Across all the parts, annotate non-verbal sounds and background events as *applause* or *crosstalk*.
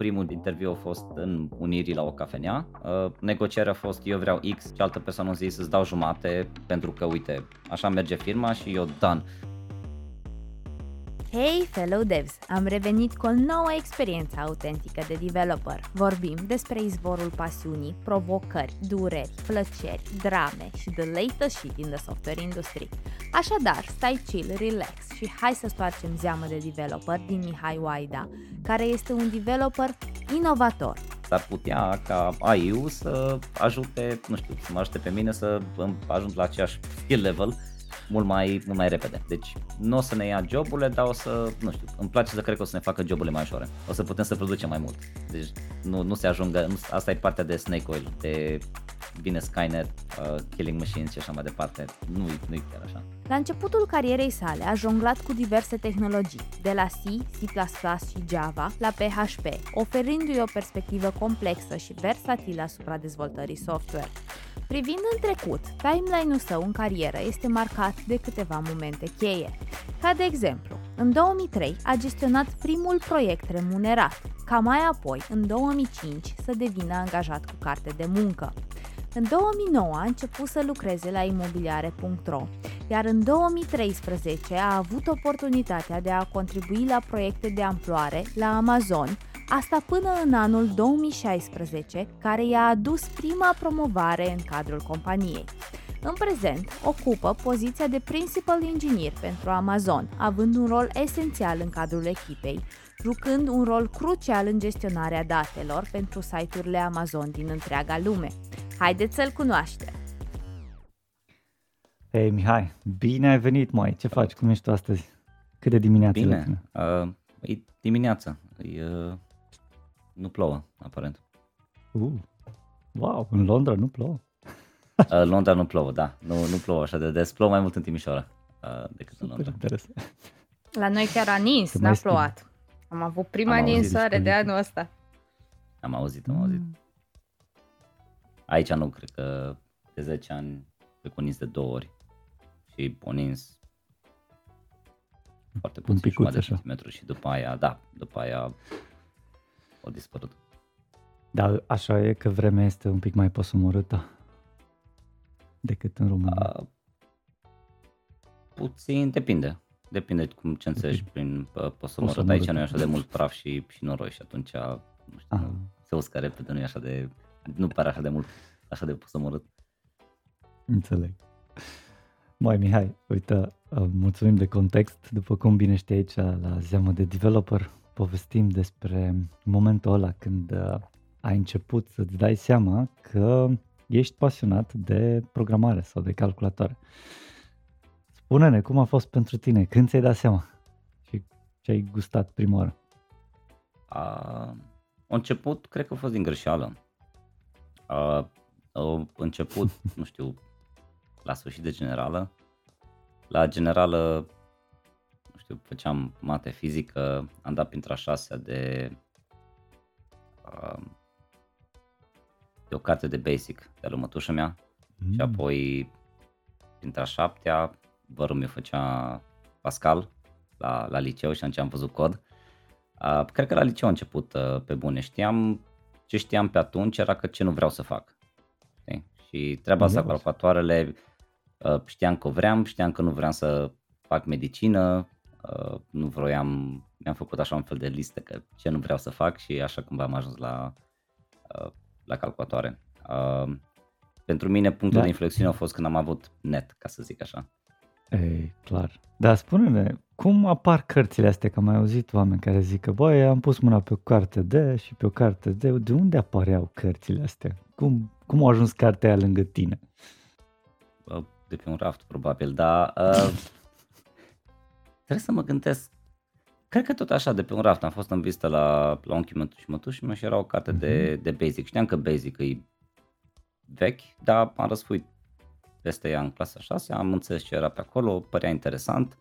primul interviu a fost în Unirii la o cafenea. Uh, negocierea a fost eu vreau X și altă persoană a zis să-ți dau jumate pentru că uite, așa merge firma și eu dan. Hei, fellow devs! Am revenit cu o nouă experiență autentică de developer. Vorbim despre izvorul pasiunii, provocări, dureri, plăceri, drame și the latest shit in the software industry. Așadar, stai chill, relax și hai să stoarcem zeamă de developer din Mihai Waida, care este un developer inovator. S-ar putea ca AI să ajute, nu știu, să mă ajute pe mine să ajung la aceeași skill level mult mai, mult mai repede. Deci nu o să ne ia joburile, dar o să, nu știu, îmi place să cred că o să ne facă joburile mai ușoare. O să putem să producem mai mult. Deci nu, nu se ajungă, nu, asta e partea de Snake Oil, de vine Skynet, uh, Killing Machines și așa mai departe. Nu, nu e chiar așa. La începutul carierei sale a jonglat cu diverse tehnologii, de la C, C++ și Java la PHP, oferindu-i o perspectivă complexă și versatilă asupra dezvoltării software. Privind în trecut, timeline-ul său în carieră este marcat de câteva momente cheie. Ca de exemplu, în 2003 a gestionat primul proiect remunerat, ca mai apoi, în 2005, să devină angajat cu carte de muncă. În 2009 a început să lucreze la imobiliare.ro, iar în 2013 a avut oportunitatea de a contribui la proiecte de amploare la Amazon, Asta până în anul 2016, care i-a adus prima promovare în cadrul companiei. În prezent, ocupă poziția de Principal Engineer pentru Amazon, având un rol esențial în cadrul echipei, jucând un rol crucial în gestionarea datelor pentru site-urile Amazon din întreaga lume. Haideți să-l cunoaștem! Hei Mihai, bine ai venit mai. Ce faci? Cum ești tu astăzi? Cât de dimineață? Bine, uh, e dimineața. E, uh, nu plouă, aparent. Uh, wow, în Londra nu plouă. În Londra nu plouă, da. Nu, nu plouă așa de des. Plouă mai mult în Timișoara uh, decât Super în Londra. Interesant. La noi chiar a nins, n-a plouat. Am avut prima am ninsoare de anul ăsta. Am auzit, am auzit. Mm. Aici nu, cred că de 10 ani cred că nins de două ori. Și o nins foarte puțin, un picuț, de centimetru și după aia, da, după aia au dispărut. Dar așa e că vremea este un pic mai posomorâtă decât în România. Uh, puțin, depinde. Depinde cum ce înțelegi prin uh, posomorât. Aici nu e așa de mult praf și, și noroi și atunci nu știu, Aha. se uscă repede, nu e așa de, nu pare așa de mult, așa de posomorât. Înțeleg. Mai Mihai, uite, uh, mulțumim de context. După cum bine știi aici la Zeamă de Developer, povestim despre momentul ăla când uh, ai început să-ți dai seama că ești pasionat de programare sau de calculatoare. Spune-ne cum a fost pentru tine, când ți-ai dat seama și ce ai gustat prima oară? A, a început, cred că a fost din greșeală. A, a început, *laughs* nu știu, la sfârșit de generală. La generală știu, făceam mate fizică, am dat printre a șasea de, uh, de o carte de basic de la mătușa mea mm. și apoi printre a șaptea vărul meu făcea Pascal la, la liceu și atunci am văzut cod. Uh, cred că la liceu a început uh, pe bune. Știam ce știam pe atunci era că ce nu vreau să fac. Okay? Și treaba asta, calculatoarele, uh, știam că vreau, știam că nu vreau să fac medicină, Uh, nu vroiam, mi-am făcut așa un fel de listă că ce nu vreau să fac și așa cumva am ajuns la, uh, la calculatoare. Uh, pentru mine punctul da. de inflexiune a fost când am avut net, ca să zic așa. Ei, clar. Dar spune-ne, cum apar cărțile astea? Că am mai auzit oameni care zic că, băi, am pus mâna pe o carte de și pe o carte de. De unde apăreau cărțile astea? Cum, cum au ajuns cartea aia lângă tine? De pe un raft, probabil, dar uh, *laughs* Trebuie să mă gândesc. Cred că tot așa, de pe un raft. Am fost în vizită la, la unchiul meu și mătuși și era o carte uh-huh. de, mhm. de basic. Știam că basic e vechi, dar am răsfuit peste ea în clasa 6, am înțeles ce era pe acolo, părea interesant.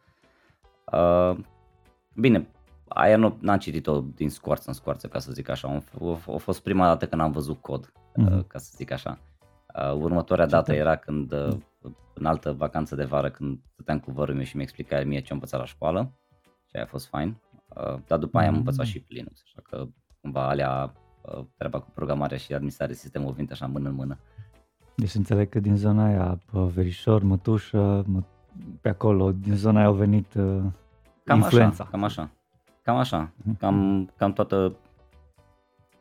Uh, bine, aia nu am citit-o din scoarță în scoarță, ca să zic așa. A, a fost prima dată când am văzut cod, uh-huh. uh, mhm. ca să zic așa. Uh, următoarea dată era când uh, în altă vacanță de vară când stăteam cu vărul meu și mi explica mie ce am învățat la școală și aia a fost fain. Uh, dar după aia am învățat mm. și pe Linux, așa că cumva alea, uh, treaba cu programarea și administrarea sistemului vin așa mână în mână. Deci înțeleg că din zona aia, pe Verișor, Mătușă, mă, pe acolo, din zona aia au venit uh, Cam influența. așa, cam așa. Cam așa. Mhm. Cam, cam toată,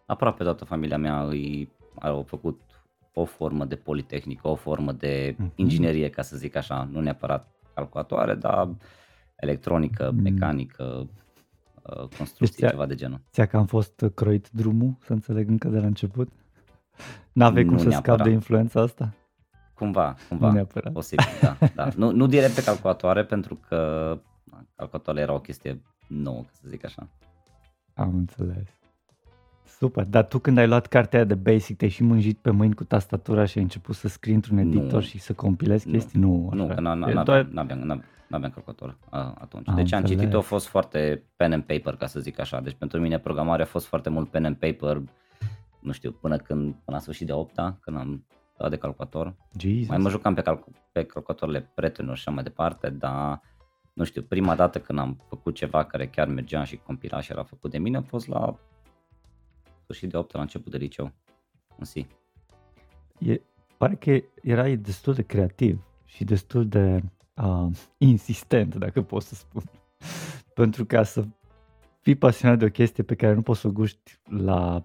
aproape toată familia mea îi, au făcut o formă de politehnică, o formă de Mhm. inginerie, ca să zic așa, nu neapărat calculatoare, dar electronică, Mm. mecanică, uh, construcții, Deci ți-a- ceva de genul. Ți-a cam fost croit drumul, să înțeleg încă de la început? N-aveai cum Nu să scapi neapărat. de influența asta? Cumva, Nu cumva, neapărat. posibil, da. da. Nu, nu direct pe calculatoare, pentru că na, calculatoarele era o chestie nouă, ca să zic așa. Am înțeles. Super, dar tu când ai luat cartea aia de basic, te-ai și mânjit pe mâini cu tastatura și ai început să scrii într-un Nu. editor și să compilezi Nu. chestii? Nu, Nu, așa. că n- n- E n-aveam, doar- n-aveam, n-aveam, n-aveam calculator a, atunci. Am Deci am înțeles. citit, a fost foarte pen and paper, ca să zic așa. Deci pentru mine programarea a fost foarte mult pen and paper, nu știu, până când, până la sfârșit de 8 când am dat de calculator. Jesus. Mai mă jucam pe, calc- pe calculatoarele prietenilor și așa mai departe, dar nu știu, prima dată când am făcut ceva care chiar mergea și compila și era făcut de mine a fost la sfârșit de 8 la început de liceu, în si. E, pare că erai destul de creativ și destul de uh, insistent, dacă pot să spun. *laughs* Pentru ca să fii pasionat de o chestie pe care nu poți să o guști la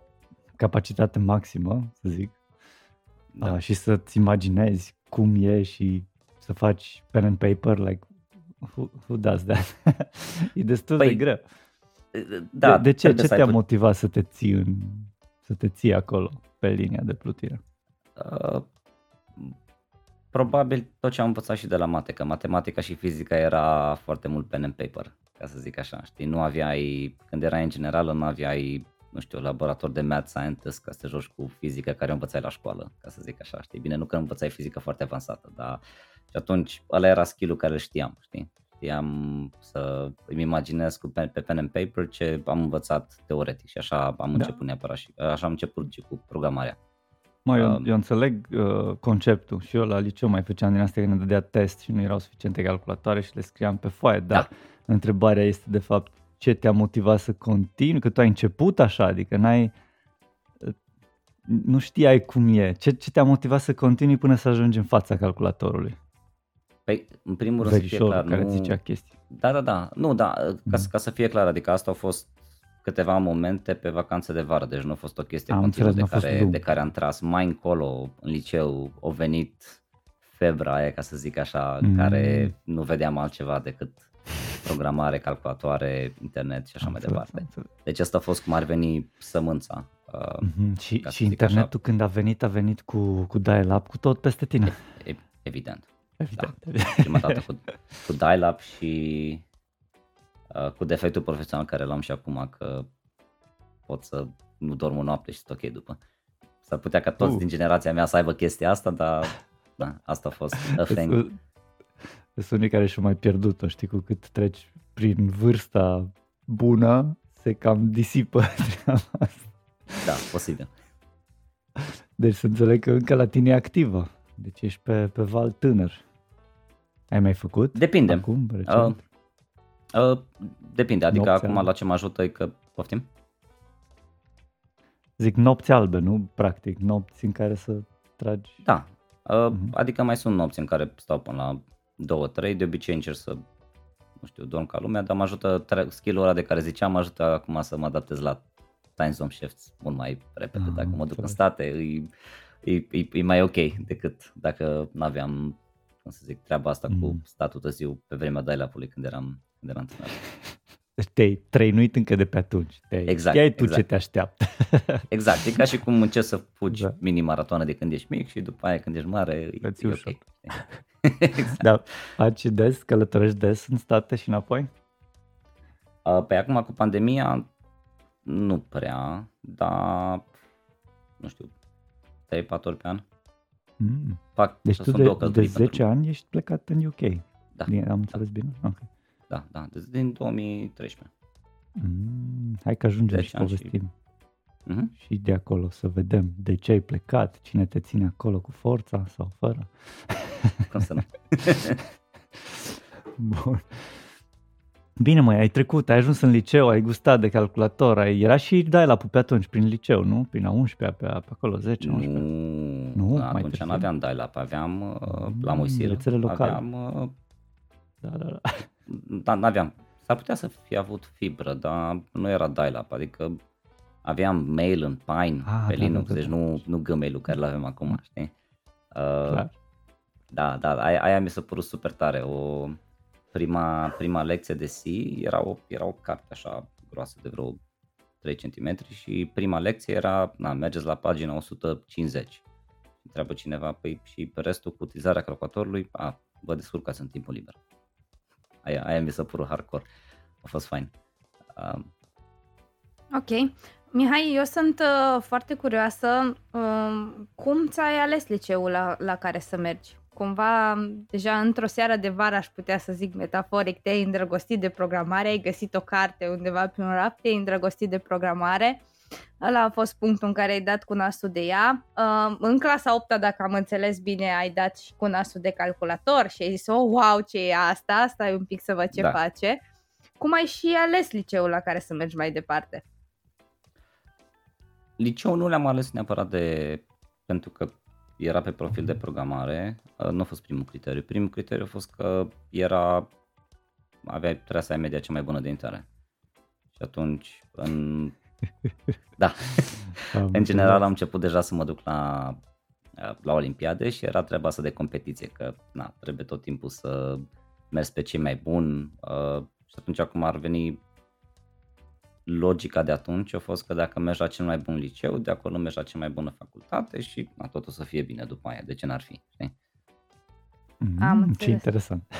capacitate maximă, să zic, Da. uh, și să-ți imaginezi cum e și să faci pen and paper, like, who, who does that? *laughs* e destul de Păi, greu. da, de, de ce, trebuie ce să ai te-a pu- motivat să te ții în, să te ții acolo pe linia de plutire? Uh, probabil tot ce am învățat și de la mate, că matematica și fizica era foarte mult pen and paper, ca să zic așa, știi, nu aveai, când erai în generală, nu aveai, nu știu, laborator de math scientist ca să te joci cu fizica care o învățai la școală, ca să zic așa, știi, bine, nu că învățai fizică foarte avansată, dar și atunci ăla era skill-ul care îl știam, știi, știam să îmi imaginez cu pen, pe pen and paper ce am învățat teoretic și așa am Da. început neapărat și așa am început și cu programarea. Mă, eu, Um, eu înțeleg uh, conceptul și eu la liceu mai făceam din astea când ne dădea test și nu erau suficiente calculatoare și le scriam pe foaie, dar Da. întrebarea este de fapt ce te-a motivat să continui, că tu ai început așa, adică n-ai, uh, nu știai cum e, ce, ce te-a motivat să continui până să ajungi în fața calculatorului? Păi, în primul rând să fie Verișorul clar, care nu... îți zicea chestii. Da, da, da. Nu, da, ca, Mhm. să- ca să fie clar, adică asta au fost câteva momente pe vacanță de vară, deci nu a fost o chestie Am continuă înțeles, de n-a fost care, drum. de care am tras. Mai încolo, în liceu, au venit febra aia, ca să zic așa, în Mm. care nu vedeam altceva decât programare, calculatoare, internet și așa Am mai înțeles, departe. am înțeles. Deci asta a fost cum ar veni sămânța. Uh, Mhm. Și, ca să și zic internetul când a venit, a venit cu, cu dial-up, cu tot peste tine. e- evident. Evident. prima dată cu, cu dial-up și uh, cu defectul profesional care l-am și acum că pot să nu dorm o noapte și sunt ok după. S-ar putea ca toți Uh. din generația mea să aibă chestia asta, dar da, asta a fost a thing. Sunt sunt unii care și-au mai pierdut-o, știi, cu cât treci prin vârsta bună, se cam disipă *laughs* treaba asta. Da, posibil. Deci să înțeleg că încă la tine e activă. Deci ești pe, pe val tânăr. Ai mai făcut? Depinde. Acum, recent? Uh, uh, depinde, adică Nopți acum albe. la ce mă ajută e că, poftim? Zic nopți albe, nu? Practic, nopți în care să tragi... Da, uh, Mhm. adică mai sunt nopți în care stau până la 2-3, de obicei încerc să, nu știu, dorm ca lumea, dar mă ajută, tre- skill-ul ăla de care ziceam, mă ajută acum să mă adaptez la time zone shifts mult mai repede. Ah, Dacă mă duc în înțeleg. state, e, e, e, e mai ok decât dacă nu aveam, cum să zic, treaba asta cu Mhm. statul târziu pe vremea dial-up-ului când eram, când eram tânăr. Deci te-ai trăinuit încă de pe atunci. Te-ai, Exact, Știai tu exact. ce te așteaptă. *laughs* Exact, e ca și cum încerci să fugi Da. da. mini-maratoane de când ești mic și după aia când ești mare, e, Îți e e ok. ușor. *laughs* exact. Dar faci des, călătorești des în state și înapoi? Uh, Pe acum cu pandemia nu prea, dar nu știu, 3-4 ori pe an. Mm. Fac, Deci sunt tu două de, de călătorii 10 pentru- ani ești plecat în UK. Da, Din, am înțeles bine? Ok. Da, da, deci din 2013. Mm, hai că ajungem 10 și ani și- povestim Mhm. și de acolo să vedem de ce ai plecat, cine te ține acolo cu forța sau fără. Cum să nu? *laughs* Bun. Bine măi, ai trecut, ai ajuns în liceu, ai gustat de calculator, ai, era și dai la pe atunci, prin liceu, nu? Prin a 11 pe, pe acolo, 10, 11. Nu, Nu, nu mai atunci târziu? nu aveam dial-up, aveam uh, la Mm, Moisil, rețele locale. aveam, uh, Da, da, da. Da, n-aveam, s-ar putea să fi avut fibră, dar nu era dial-up, adică aveam mail în Pine Ah, pe da, Linux, da, da, deci da. nu, nu Gmail-ul care îl avem acum, știi? Uh, Clar. Da, da, aia, aia mi s-a părut super tare. O prima, prima lecție de C era o, era o carte așa groasă de vreo 3 cm și prima lecție era, na, mergeți la pagina 150. Întreabă cineva, păi și pe restul cu utilizarea calculatorului, a, vă descurcați în timpul liber. Aia, aia mi s-a părut hardcore. A fost fain. Uh, Ok. Mihai, eu sunt uh, foarte curioasă uh, cum ți-ai ales liceul la, la care să mergi? Cumva, deja într-o seară de vară, aș putea să zic metaforic, te-ai îndrăgostit de programare, ai găsit o carte undeva pe un raft, te-ai îndrăgostit de programare. Ăla a fost punctul în care ai dat cu nasul de ea. Uh, în clasa 8 dacă am înțeles bine, ai dat și cu nasul de calculator și ai zis, oh, wow, ce e asta? Stai un pic să văd ce Da. face. Cum ai și ales liceul la care să mergi mai departe? Liceul nu le-am ales neapărat de pentru că era pe profil de programare, uh, nu a fost primul criteriu. Primul criteriu a fost că era aveai, trebuia să ai media cea mai bună de intrare. Și atunci, în, *laughs* da, Am în general înțeles. am început deja să mă duc la, uh, la Olimpiade și era treaba asta de competiție, că na, trebuie tot timpul să mergi pe cei mai buni uh, și atunci acum ar veni logica de atunci a fost că dacă mergi la cel mai bun liceu, de acolo mergi la cea mai bună facultate și na, tot o să fie bine după aia, de ce n-ar fi, știi? Am Mm, ce înțeles. interesant.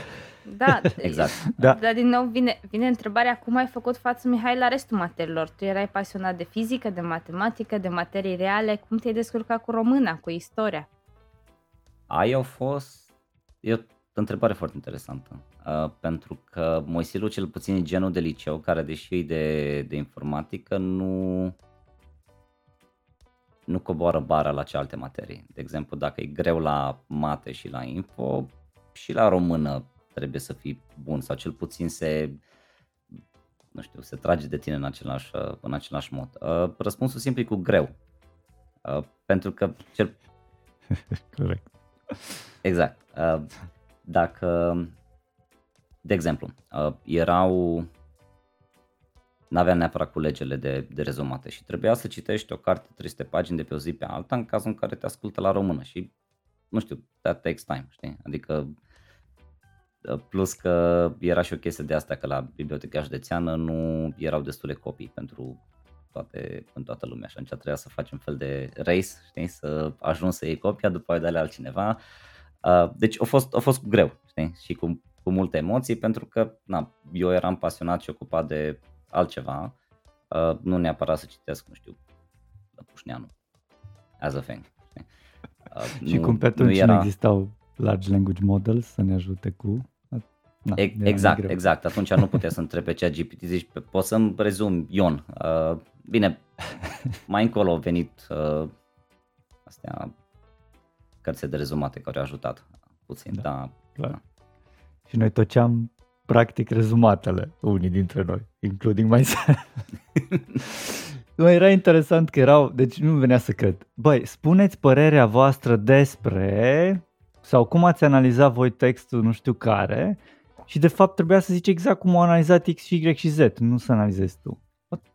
Da, *laughs* Exact. Da. Dar din nou vine, vine întrebarea cum ai făcut față, Mihai, la restul materiilor. Tu erai pasionat de fizică, de matematică, de materii reale. Cum te-ai descurcat cu româna, cu istoria? Aia au fost, e o întrebare foarte interesantă, uh, pentru că Moisilul cel puțin e genul de liceu care deși e de, de informatică nu, nu coboară bara la cealaltă materii. De exemplu, dacă e greu la mate și la info, și la română trebuie să fii bun sau cel puțin se nu știu, se trage de tine în același, uh, în același mod. Uh, Răspunsul simplu e cu greu. Uh, Pentru că cel *laughs* Corect. Exact. Uh, Dacă, de exemplu, uh, erau, n-aveam neapărat culegele de, de rezumate și trebuia să citești o carte 300 pagini de pe o zi pe alta în cazul în care te ascultă la română și, nu știu, that takes time, știi? Adică, uh, plus că era și o chestie de asta că la biblioteca județeană nu erau destule copii pentru toate, pentru toată lumea și atunci trebuia să faci un fel de race, știi, să ajungi să iei copia, după aia dai la altcineva. Uh, deci a fost, a fost greu, știi, și cu, cu multe emoții pentru că na, eu eram pasionat și ocupat de altceva, uh, nu neapărat să citesc, nu știu, Pușneanu, as a thing. Știi? Uh, Și cum pe atunci nu, era... existau large language models să ne ajute cu... Na, E- era exact, greu. exact. Atunci nu puteai să întrebi pe GPT, zici, "Pe- poți să-mi rezum Ion. Uh, bine, *laughs* mai încolo au venit uh, astea cărțile de rezumate care au ajutat puțin, Da, da. da. Clar. Și noi toceam practic rezumatele, unii dintre noi, including myself. *laughs* Nu, era interesant că erau, deci nu venea să cred. Băi, spuneți părerea voastră despre, sau cum ați analizat voi textul nu știu care, și de fapt trebuia să zici exact cum au analizat X, Y și Z, nu să analizezi tu.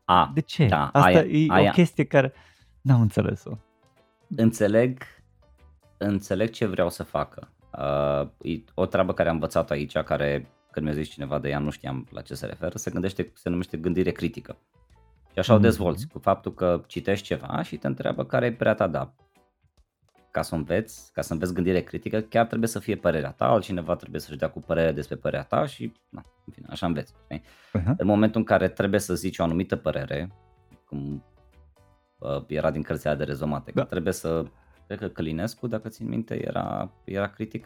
A, De ce? Da, Asta aia- e aia- o chestie care n-am înțeles-o. înțeleg, înțeleg ce vreau să facă. Uh, e o treabă care am învățat aici, care când mi-a zis cineva de ea, nu știam la ce se referă, se gândește, se numește gândire critică. Și așa o Mhm. dezvolți, cu faptul că citești ceva și te întreabă care e părerea ta, da. Ca să înveți, ca să înveți gândire critică, chiar trebuie să fie părerea ta, altcineva trebuie să-și dea cu părere despre părerea ta și, na, în fine, așa înveți. Știi? Uh-huh. În momentul în care trebuie să zici o anumită părere, cum uh, era din cărțile de rezumate, da. Da. că trebuie să, cred că Călinescu, dacă țin minte, era, era critic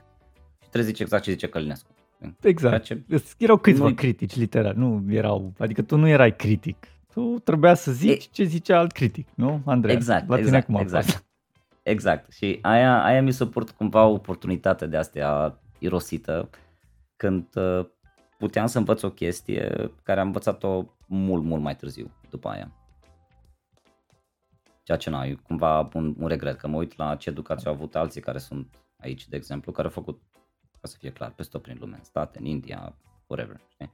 și trebuie să zici exact ce zice Călinescu. știi? Exact. Ceea Ce... Erau câțiva Nu- critici, literal, nu erau, adică tu nu erai critic. Tu trebuia să zici E- ce zicea alt critic, nu, Andrei? Exact, La tine exact, cum a exact. fost? Exact. Și aia, aia mi s-a părut cumva o oportunitate de astea irosită când uh, puteam să învăț o chestie care am învățat-o mult, mult mai târziu după aia. Ceea ce n-ai, cumva un, un regret, că mă uit la ce educație au avut alții care sunt aici, de exemplu, care au făcut, ca să fie clar, peste tot prin lume, în state, în India, whatever. Știi?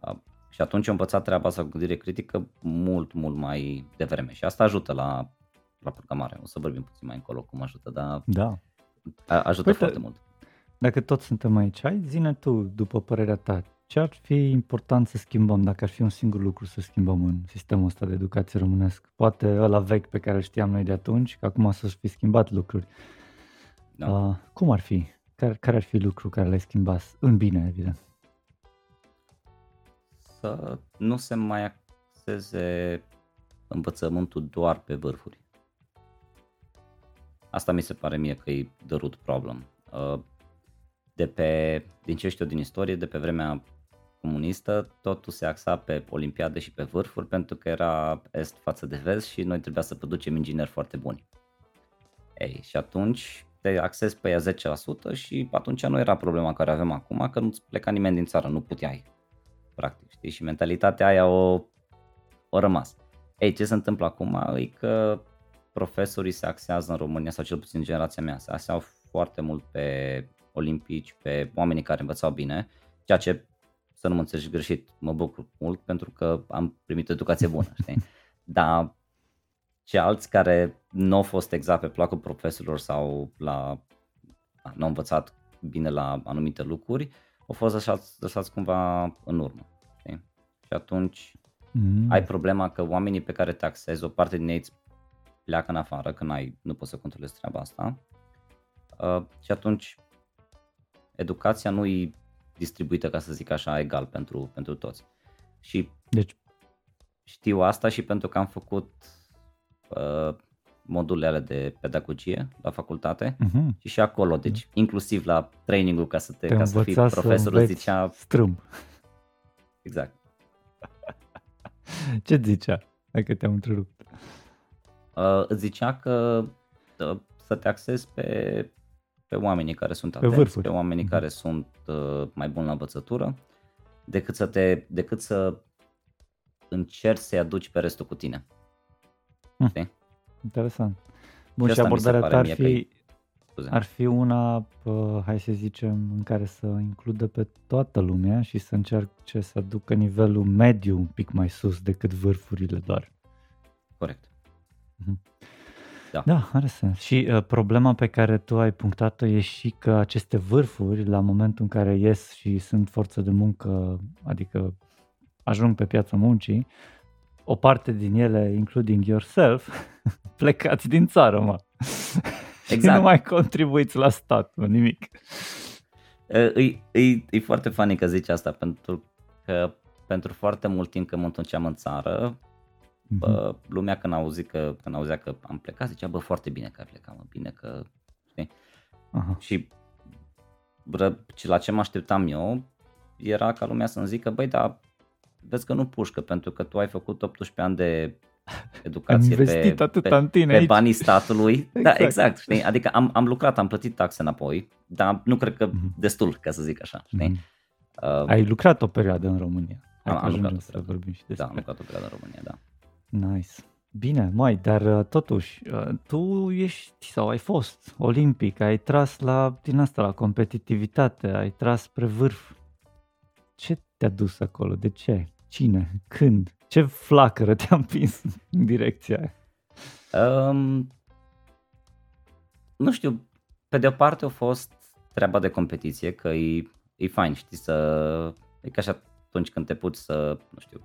Uh, și atunci am învățat treaba asta cu gândire critică mult, mult mai devreme și asta ajută la, la programare. O să vorbim puțin mai încolo cum ajută, dar Da. a- ajută Păi, foarte da- mult. Dacă tot suntem aici, hai zine tu, după părerea ta, ce ar fi important să schimbăm, dacă ar fi un singur lucru să schimbăm în sistemul ăsta de educație românesc? Poate ăla vechi pe care îl știam noi de atunci, că acum să fi schimbat lucruri. Da. Uh, cum ar fi? Care, care ar fi lucru care l-ai schimbat? În bine, evident. Să nu se mai axeze învățământul doar pe vârfuri. Asta mi se pare mie că e the root problem. Uh, De pe, din ce știu din istorie, de pe vremea comunistă, totul se axa pe olimpiade și pe vârfuri pentru că era est față de vest și noi trebuia să producem ingineri foarte buni. Ei, și atunci te axezi pe ea 10% și atunci nu era problema care avem acum, că nu-ți pleca nimeni din țară, nu puteai, practic, știi? Și mentalitatea aia o, o rămas. Ei, ce se întâmplă acum e că profesorii se axează în România, sau cel puțin generația mea, se axeau foarte mult pe olimpici, pe oamenii care învățau bine, ceea ce, să nu mă înțelegi greșit, mă bucur mult pentru că am primit educație bună, știi? *laughs* Dar și alți care nu au fost exact pe placul profesorilor sau la, nu au învățat bine la anumite lucruri, au fost lăsați, lăsați cumva în urmă. Știi? Și atunci Mm. ai problema că oamenii pe care te axezi, o parte din ei îți pleacă în afară, că n-ai, nu poți să controlezi treaba asta. Uh, și atunci educația nu e distribuită, ca să zic așa, egal pentru, pentru toți. Și Deci, știu asta și pentru că am făcut uh, modulele de pedagogie la facultate uh-huh. și și acolo, deci inclusiv la trainingul ca să te, te ca să fii învăța să profesorul înveți zicea strâmb. exact. *laughs* Ce zicea? Hai că te-am întrerupt. Uh, îți zicea că uh, să te axezi pe, pe oamenii care sunt atenți, vârfuri. pe oamenii Mhm. care sunt uh, mai buni la învățătură, decât să te decât să încerci să-i aduci pe restul cu tine. Hmm. Știi? Interesant. Bun, Și și, asta mi se abordarea pare ta ar mie că fi, Scuze. ar fi una, pă, hai să zicem, în care să includă pe toată lumea și să încerce să aducă nivelul mediu un pic mai sus decât vârfurile doar. Corect. Da, are sens. Și uh, problema pe care tu ai punctat-o e și că aceste vârfuri, la momentul în care ies și sunt forță de muncă, adică ajung pe piața muncii, o parte din ele, including yourself, *laughs* plecați din țară, mă. *laughs* și Exact. nu mai contribuiți la stat, mă, nimic. Uh, E, e, e foarte funny că zici asta, pentru că pentru foarte mult timp când mă întorceam în țară, Mhm. Bă, lumea când, auzi că, când auzea că am plecat, zicea, bă, foarte bine că ai plecat, mă, bine că... Știi? Aha. Și bă, ce- la ce mă așteptam eu era ca lumea să-mi zică, băi, dar vezi că nu pușcă, pentru că tu ai făcut 18 ani de *laughs* Am educație investit pe, atâta pe, în tine pe aici. banii statului. *laughs* Da, Exact. exact, știi? Adică am, am lucrat, am plătit taxe înapoi, dar nu cred că Mhm. destul, ca să zic așa, știi? Mhm. Uh, Ai lucrat o perioadă în România. Hai Am- că am lucrat ajungem o să perioadă. vorbim și da, despre am lucrat o perioadă în România, da. Nice. Bine, mai, dar uh, totuși, uh, tu ești sau ai fost olimpic, ai tras la, din asta, la competitivitate, ai tras spre vârf. Ce te-a dus acolo? De ce? Cine? Când? Ce flacără te-a împins în direcția aia? Um, nu știu, pe de o parte a fost treaba de competiție, că e, e fain, știi, să... E ca și atunci când te puci să, nu știu,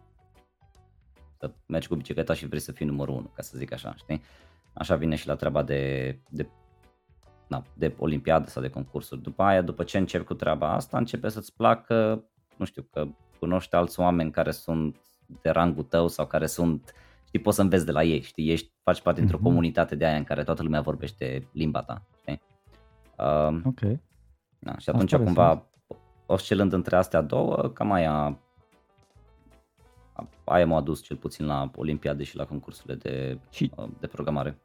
să mergi cu bicicleta și vrei să fii numărul unu, ca să zic așa, știi? Așa vine și la treaba de, de, na, de olimpiadă sau de concursuri. După aia, după ce începi cu treaba asta, începe să-ți placă, nu știu, că cunoști alți oameni care sunt de rangul tău sau care sunt, știi, poți să înveți de la ei, știi, ești, faci parte dintr-o Mhm. comunitate de aia în care toată lumea vorbește limba ta, știi? Uh, Ok. da, și atunci are cumva oscilând între astea două, cam aia aia m-a adus cel puțin la olimpiade și la concursurile de, Și, uh, de programare.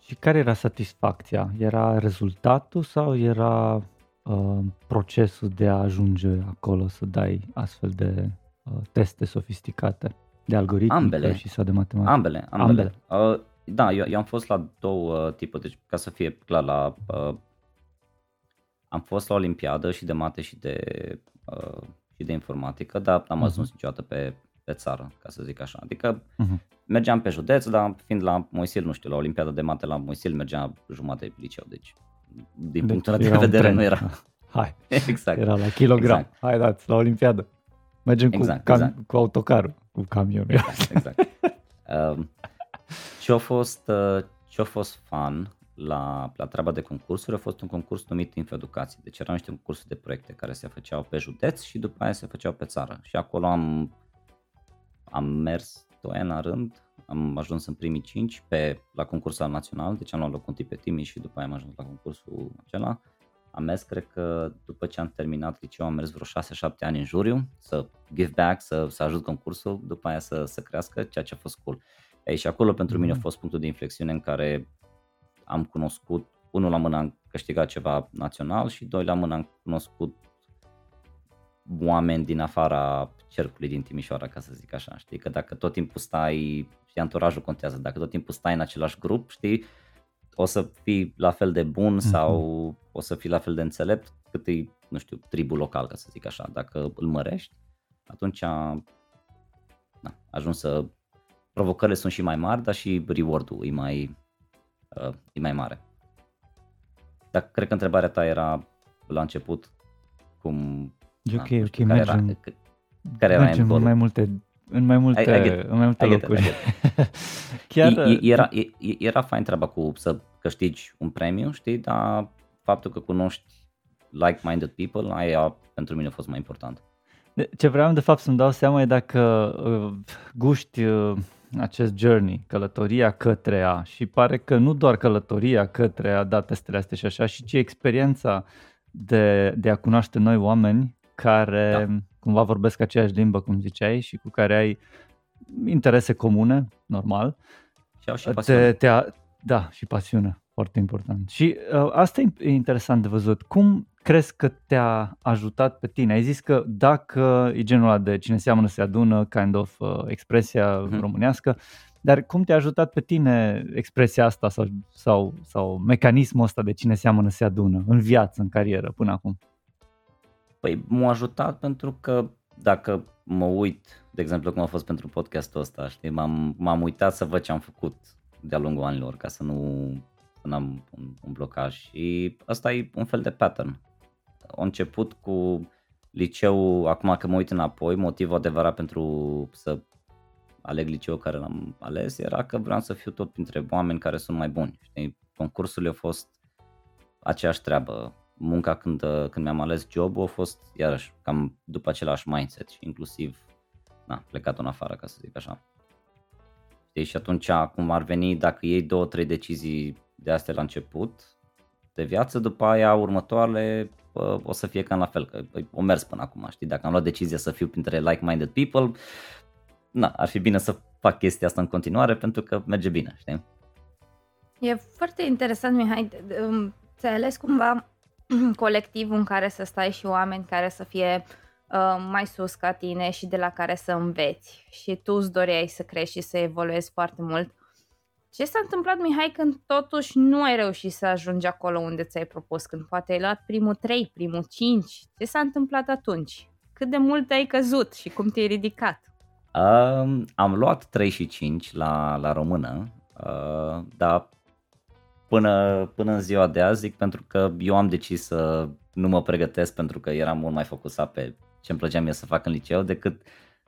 și care era satisfacția? Era rezultatul sau era uh, procesul de a ajunge acolo să dai astfel de uh, teste sofisticate de algoritmică Ambele. și sau de matematică? Ambele, ambele. Uh, da, eu, eu am fost la două tipuri, deci ca să fie clar, la, uh, am fost la Olimpiadă și de mate și de, uh, și de informatică, dar n-am Mhm. ajuns niciodată pe, pe țară, ca să zic așa. Adică Mhm. mergeam pe județ, dar fiind la Moisil, nu știu, la Olimpiada de mate la Moisil mergea jumătate pe liceu, deci din Deci punctul ăla de era un vedere trend. nu era. *laughs* Hai, exact. era la kilogram. Exact. Hai dați, la Olimpiadă. Mergem cu, Exact, cam, exact. cu autocarul, cu camionul. Exact, exact. Um, ce a fost, uh, ce a fost fun la, la treaba de concursuri a fost un concurs numit Infoeducație. Deci erau niște concursuri de proiecte care se făceau pe județ și după aia se făceau pe țară. Și acolo am, am mers doi ani la rând, am ajuns în primii cinci pe, la concursul național, deci am luat locul întâi pe Timiș și după aia am ajuns la concursul acela. Am mers, cred că după ce am terminat liceu, am mers vreo 6-7 ani în juriu, să give back, să, să ajut concursul, după aia să, să crească, ceea ce a fost cool. Ei, și acolo pentru mine a Mhm. fost punctul de inflexiune în care am cunoscut, unul la mână am câștigat ceva național și doi la mână am cunoscut oameni din afara cercului din Timișoara, ca să zic așa, știi, că dacă tot timpul stai, și anturajul contează, dacă tot timpul stai în același grup, știi, o să fii la fel de bun Mhm. sau o să fii la fel de înțelept cât e, nu știu, tribul local, ca să zic așa. Dacă îl mărești, atunci na, ajungi să... Provocările sunt și mai mari, dar și reward-ul e mai, uh, e mai mare. Dar cred că întrebarea ta era la început cum... E na, ok, nu ok, știu, care era, mergem, c- care era mergem în end mai goal-ul. multe, în mai multe, I- I get- în mai multe *laughs* I get it, locuri. I Chiar, E- e- era, e- e- era fain treaba cu să câștigi un premiu, știi, dar faptul că cunoști like-minded people, aia pentru mine a fost mai important. De- Ce vreau de fapt să-mi dau seama e dacă uh, guști uh, acest journey, călătoria către a și pare că nu doar călătoria către a da testele astea și așa, și ci experiența de, de a cunoaște noi oameni care Da. cumva vorbesc aceeași limbă, cum ziceai, și cu care ai interese comune, normal. Și au și Te, pasiune. te a, da, și pasiune, foarte important. Și uh, asta e e interesant de văzut. Cum crezi că te-a ajutat pe tine? Ai zis că dacă e genul ăla de cine seamănă se adună, kind of uh, expresia Mhm. românească, dar cum te-a ajutat pe tine expresia asta sau, sau, sau mecanismul ăsta de cine seamănă se adună în viață, în carieră, până acum? Păi m-a ajutat pentru că dacă mă uit, de exemplu cum a fost pentru podcastul ăsta, știi, m-am, m-am uitat să văd ce am făcut de-a lungul anilor ca să nu să n-am un, un blocaj și asta e un fel de pattern. A început cu liceu, acum că mă uit înapoi, motivul adevărat pentru să aleg liceul care l-am ales era că vreau să fiu tot printre oameni care sunt mai buni. Știi? Concursul a fost aceeași treabă. Munca când, când mi-am ales jobul a fost iarăși cam după același mindset și inclusiv na, plecat în afară, ca să zic așa. Știi? Și atunci cum ar veni dacă iei două, trei decizii de astea la început de viață, după aia următoarele bă, o să fie cam la fel, că bă, o mers până acum, știi? Dacă am luat decizia să fiu printre like-minded people, na, ar fi bine să fac chestia asta în continuare pentru că merge bine, știi? E foarte interesant, Mihai. de- de- um, Ți-ai ales cumva *clears throat* colectivul în care să stai și oameni care să fie uh, mai sus ca tine și de la care să înveți. Și tu îți doreai să crești și să evoluezi foarte mult. Ce s-a întâmplat, Mihai, când totuși nu ai reușit să ajungi acolo unde ți-ai propus? Când poate ai luat primul 3, primul 5? Ce s-a întâmplat atunci? Cât de mult ai căzut și cum te-ai ridicat? Um, am luat 3 și 5 la, la română, uh, dar până, până în ziua de azi zic pentru că eu am decis să nu mă pregătesc pentru că eram mult mai focusat pe ce îmi plăcea mie să fac în liceu decât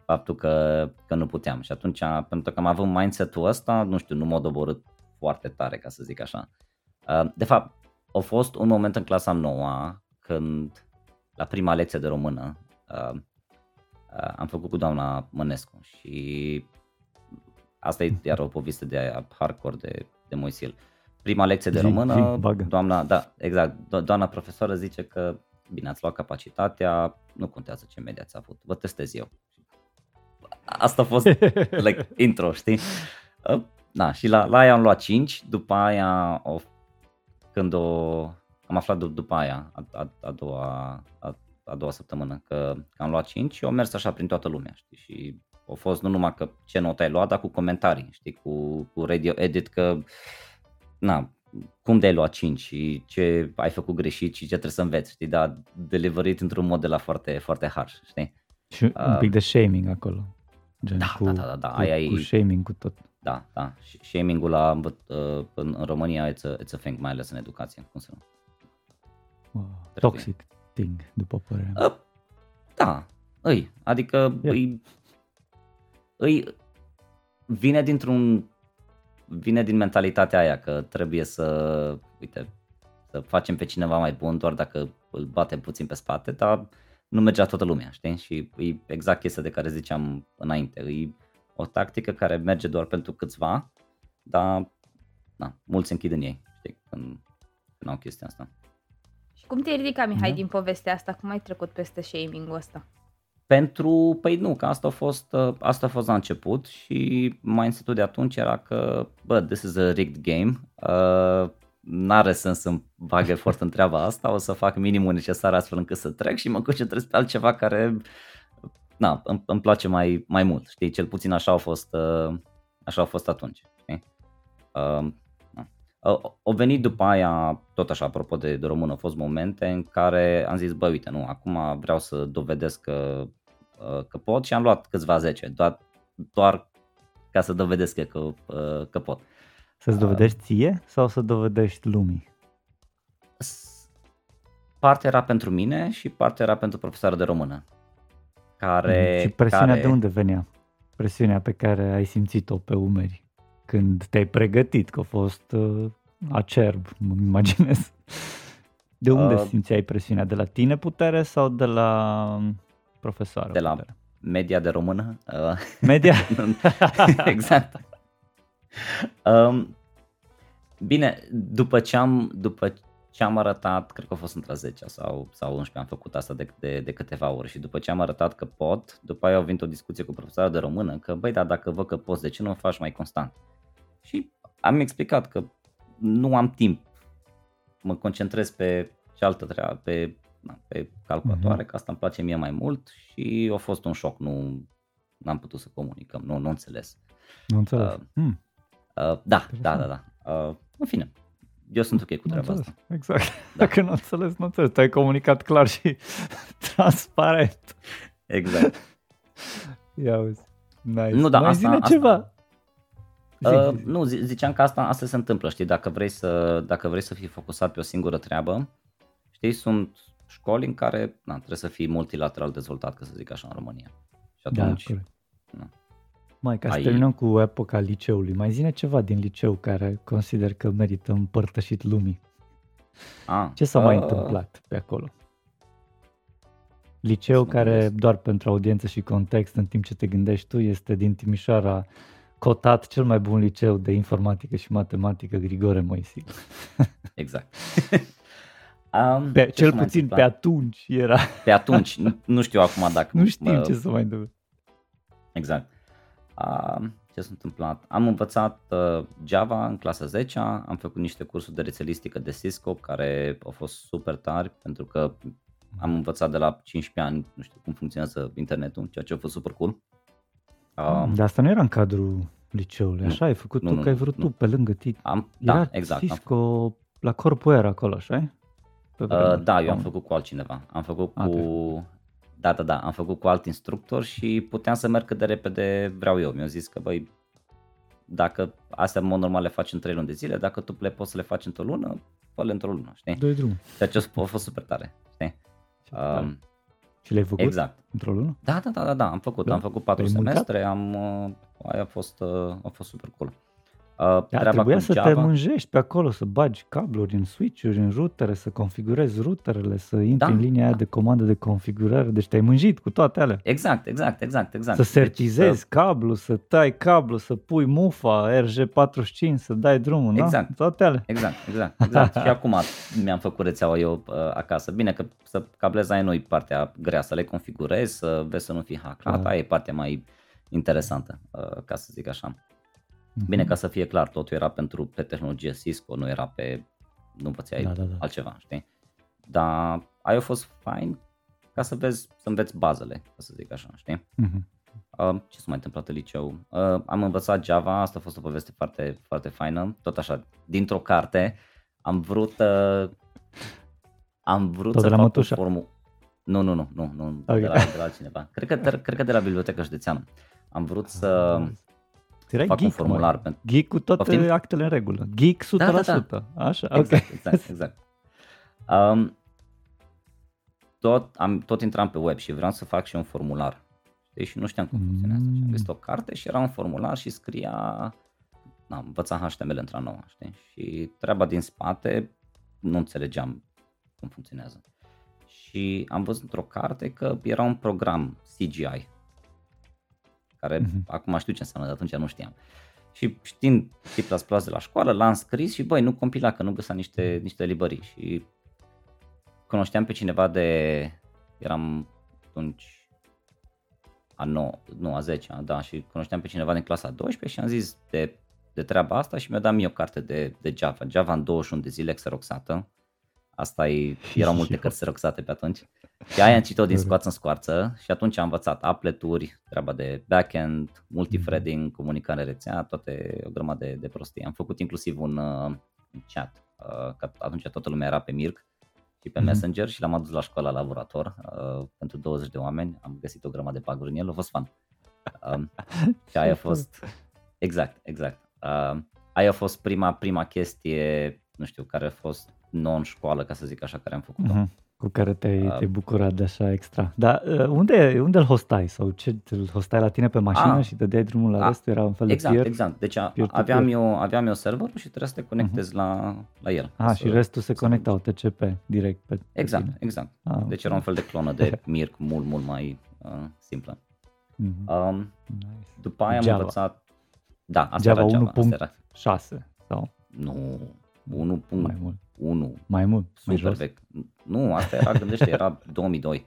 faptul că, că nu puteam. Și atunci, pentru că am avut mindset-ul ăsta, nu știu, nu m-a doborât foarte tare, ca să zic așa. Uh, De fapt, a fost un moment în clasa 9 când, la prima lecție de română, uh, uh, am făcut cu doamna Mănescu și asta e iar o poveste de aia hardcore de, de Moisil. Prima lecție de Zi, română, zi, bagă. doamna, da, exact, do- doamna profesoară zice că bine, ați luat capacitatea, nu contează ce media ați avut, vă testez eu. Asta a fost *laughs* like, intro, știi? Uh, Da, și la, la aia am luat 5, după aia o, când o, am aflat d- după aia, a, a, a, doua, a, a doua săptămână, că, că am luat 5 și au mers așa prin toată lumea, știi, și au fost nu numai că ce notă ai luat, dar cu comentarii, știi, cu, cu radio edit, că, na, cum de-ai luat 5 și ce ai făcut greșit și ce trebuie să înveți, știi, dar deliverit într-un mod de la foarte, foarte harsh, știi? Și uh, un pic de shaming acolo. Gen da, cu, da, da, da, da, cu, aia cu e- shaming cu tot. Da, da. Și Shaming-ul la, uh, în, în România it's a, it's a thing, mai ales în educație. Cum să nu? Wow. Trebuie. Toxic thing, după părerea mea. Uh, da, îi. Adică E. îi, îi, vine dintr-un, vine din mentalitatea aia că trebuie să, uite, să facem pe cineva mai bun doar dacă îl batem puțin pe spate, dar nu mergea toată lumea, știi? Și e exact chestia de care ziceam înainte. E o tactică care merge doar pentru câțiva, dar na, mulți se închid în ei, știi? Când, când au chestia asta. Și cum te-ai ridicat, Mihai, Da. din povestea asta? Cum ai trecut peste shaming-ul ăsta? Pentru, păi nu, că asta a fost, uh, asta a fost la început și mindset-ul de atunci era că, bă, this is a rigged game, uh, n-are sens să-mi bag efort *laughs* în treaba asta, o să fac minimul necesar astfel încât să trec și mă concentrez pe altceva care, na, îmi, îmi place mai, mai mult, știi, cel puțin așa a fost, uh, așa a fost atunci, știi? Uh, na. Au au venit după aia, tot așa, apropo de, de român, au fost momente în care am zis, bă, uite, nu, acum vreau să dovedesc că, uh, că pot și am luat câțiva zece, doar, doar ca să dovedesc că, uh, că pot. Să-ți dovedești ție sau să dovedești lumii? S- Partea era pentru mine și partea era pentru profesoară de română. Care, Mhm. și presiunea care, de unde venea? Presiunea pe care ai simțit-o pe umeri când te-ai pregătit, că a fost uh, acerb, mă imaginez. De unde Uh, simțeai presiunea? De la tine putere sau de la um, profesoară De la- putere? Media de română. Uh, Media? *laughs* *laughs* exact. Um, bine, după ce am, după ce am arătat, cred că a fost între 10 sau, sau 11, am făcut asta de, de, de câteva ori și după ce am arătat că pot, după aia au venit o discuție cu profesoara de română că, băi, dar dacă văd că poți, de ce nu o faci mai constant? Și am explicat că nu am timp, mă concentrez pe cealaltă treabă, pe, na, pe calculatoare, Mhm. că asta îmi place mie mai mult și a fost un șoc, nu am putut să comunicăm, nu, nu înțeles. Nu înțeles. Uh, Hmm, Uh, da, da, Interesant. da, da. Uh, în fine, eu sunt ok cu nu treaba înțeles. asta. Exact. Da. Dacă nu înțeles, nu înțeles. Tu ai comunicat clar și *laughs* transparent. Exact. Ia uzi. Nice. Nu, da, Mai asta- zine asta- ceva. Zi, Uh, zi, zi. nu, zi- ziceam că asta, asta se întâmplă, știi, dacă vrei, să, dacă vrei să fii focusat pe o singură treabă, știi, sunt școli în care na, trebuie să fii multilateral dezvoltat, ca să zic așa, în România. Și Da, atunci, corect. nu. Mai, ca să Ai- terminăm cu epoca liceului, mai zine ceva din liceu care consider că merită împărtășit lumii. a, Ce s-a mai uh, întâmplat pe acolo? Liceu Să mă care, gândesc. doar pentru audiență și context, în timp ce te gândești tu, este din Timișoara, cotat cel mai bun liceu de informatică și matematică, Grigore Moisic. *laughs* Exact. um, Pe, ce cel s-a mai puțin pe întâmplat? atunci era. pe atunci, nu, nu știu acum dacă... Nu știm mă- ce să mai întâmple. Exact. Uh, ce s-a întâmplat? Am învățat uh, Java în clasa 10 am făcut niște cursuri de rețelistică de Cisco care au fost super tari pentru că am învățat de la 15 ani, nu știu cum funcționează internetul, ceea ce a fost super cool. Uh, Dar asta nu era în cadrul liceului, Nu. așa ai făcut Nu, tu, nu, că ai nu, vrut nu. tu pe lângă tine. am, Era da, exact. Am Cisco la Corpo era acolo, așa Pe Uh, vremuri. da, eu am Am- făcut cu altcineva. Am făcut Ah, cu... Da, da, da, am făcut cu alt instructor și puteam să merg cât de repede vreau eu. Mi-au zis că, băi, dacă astea în mod normal le faci în 3 luni de zile, dacă tu le poți să le faci într-o lună, fă-le într-o lună, știi? Doi drum. Ceea ce a fost super tare, știi? Ce tare. Um, Și le-ai făcut exact. într-o lună? Da, da, da, da, da, am făcut, Da? am făcut patru Te-ai mâncat? semestre, am, uh, aia a fost, uh, a fost super cool. Uh, Da, treaba trebuia cu să te Java- mânjești pe acolo, să bagi cabluri în switch-uri, în rutere, să configurezi ruterele, să intri Da, în linia aia da. de comandă de configurare. Deci te-ai mânjit cu toate alea. Exact, exact, exact, exact. Să Deci, sertizezi cablu, să tai cablu, să pui mufa, RG45, să dai drumul, Exact. da? Toate alea. Exact, exact, exact. *laughs* și acum mi-am făcut rețeaua eu uh, acasă. Bine că să cablezi aia nu partea grea, să le configurezi, să vezi să nu fii hackat, Da. aia e partea mai interesantă, uh, ca să zic așa. Bine, Mhm. ca să fie clar, totul era pentru pe tehnologie Cisco, nu era pe nu învățai Da, da, da. altceva, știi? Dar aia a fost fain ca să vezi, să înveți bazele, ca să zic așa, știi? Mhm. Uh, ce s-a mai întâmplat în liceu? Uh, am învățat Java, asta a fost o poveste foarte, foarte faină, tot așa, dintr-o carte. Am vrut, uh, am vrut Tot să de la fac mătușa? o formă. Nu, nu, nu, nu, nu Ok. de, la, de la altcineva. Cred că, de, cred că de la Biblioteca Județeană. Am vrut să Erai fac un geek, formular mă. pentru... Geek cu toate Poftim? actele în regulă. Geek 100%. Da, da, da. Așa, Exact, ok. exact, exact. Um, tot, am, tot intram pe web și vreau să fac și un formular. Știi? Și nu știam cum funcționează. Și am Mm. găsit o carte și era un formular și scria... Na, învăța HTML într-a nouă, știi? Și treaba din spate nu înțelegeam cum funcționează. Și am văzut într-o carte că era un program CGI, care Mhm. acum știu ce înseamnă, dar atunci nu știam. Și știind C++ de la școală, l-am scris și băi, nu compila, că nu găsa niște, niște librării. Și cunoșteam pe cineva de, eram atunci a 9, nu, a 10 da, și cunoșteam pe cineva din clasa 12 și am zis de, de treaba asta și mi-a dat mie o carte de, de Java, Java în 21 de zile xeroxată. Asta e, *laughs* erau multe cărți xeroxate pe atunci. Și aia am citit din scoață în scoarță și atunci am învățat applet-uri, treaba de backend, multithreading, comunicare rețea, toate o grămadă de, de prostii. Am făcut inclusiv un, uh, un chat, uh, că atunci toată lumea era pe Mirc și pe Mhm. Messenger și l-am adus la școală la laborator uh, pentru 20 de oameni. Am găsit o grămadă de bug în el, a fost fun. Um, *laughs* și aia a fost, exact, exact. Uh, aia a fost prima, prima chestie, nu știu, care a fost non-școală, ca să zic așa, care am făcut-o. Mhm. Cu care te-ai, Uh, te-ai bucurat de așa extra. Dar uh, unde, unde îl hostai? Sau ce, îl hostai la tine pe mașină Ah. și dădeai drumul la Ah, restul? Era un fel de Exact, peer? exact. Deci a, peer-to-peer. aveam, eu, aveam eu serverul și trebuia să te conectezi la, la el. Ah, Să- și restul se să- conectau TCP direct pe, pe Exact, tine. exact. Ah, Deci era un fel de clonă de *laughs* Mirc mult, mult mai uh, simplă. Mhm. Um, Nice. după aia am Java. învățat... Da, asta Java era Java. 1. Asta era. 6 sau Nu, mai 1.1, mult. Mai Mai mult, mai super jos. vechi. Nu, asta era, gândește, era *laughs* 2002.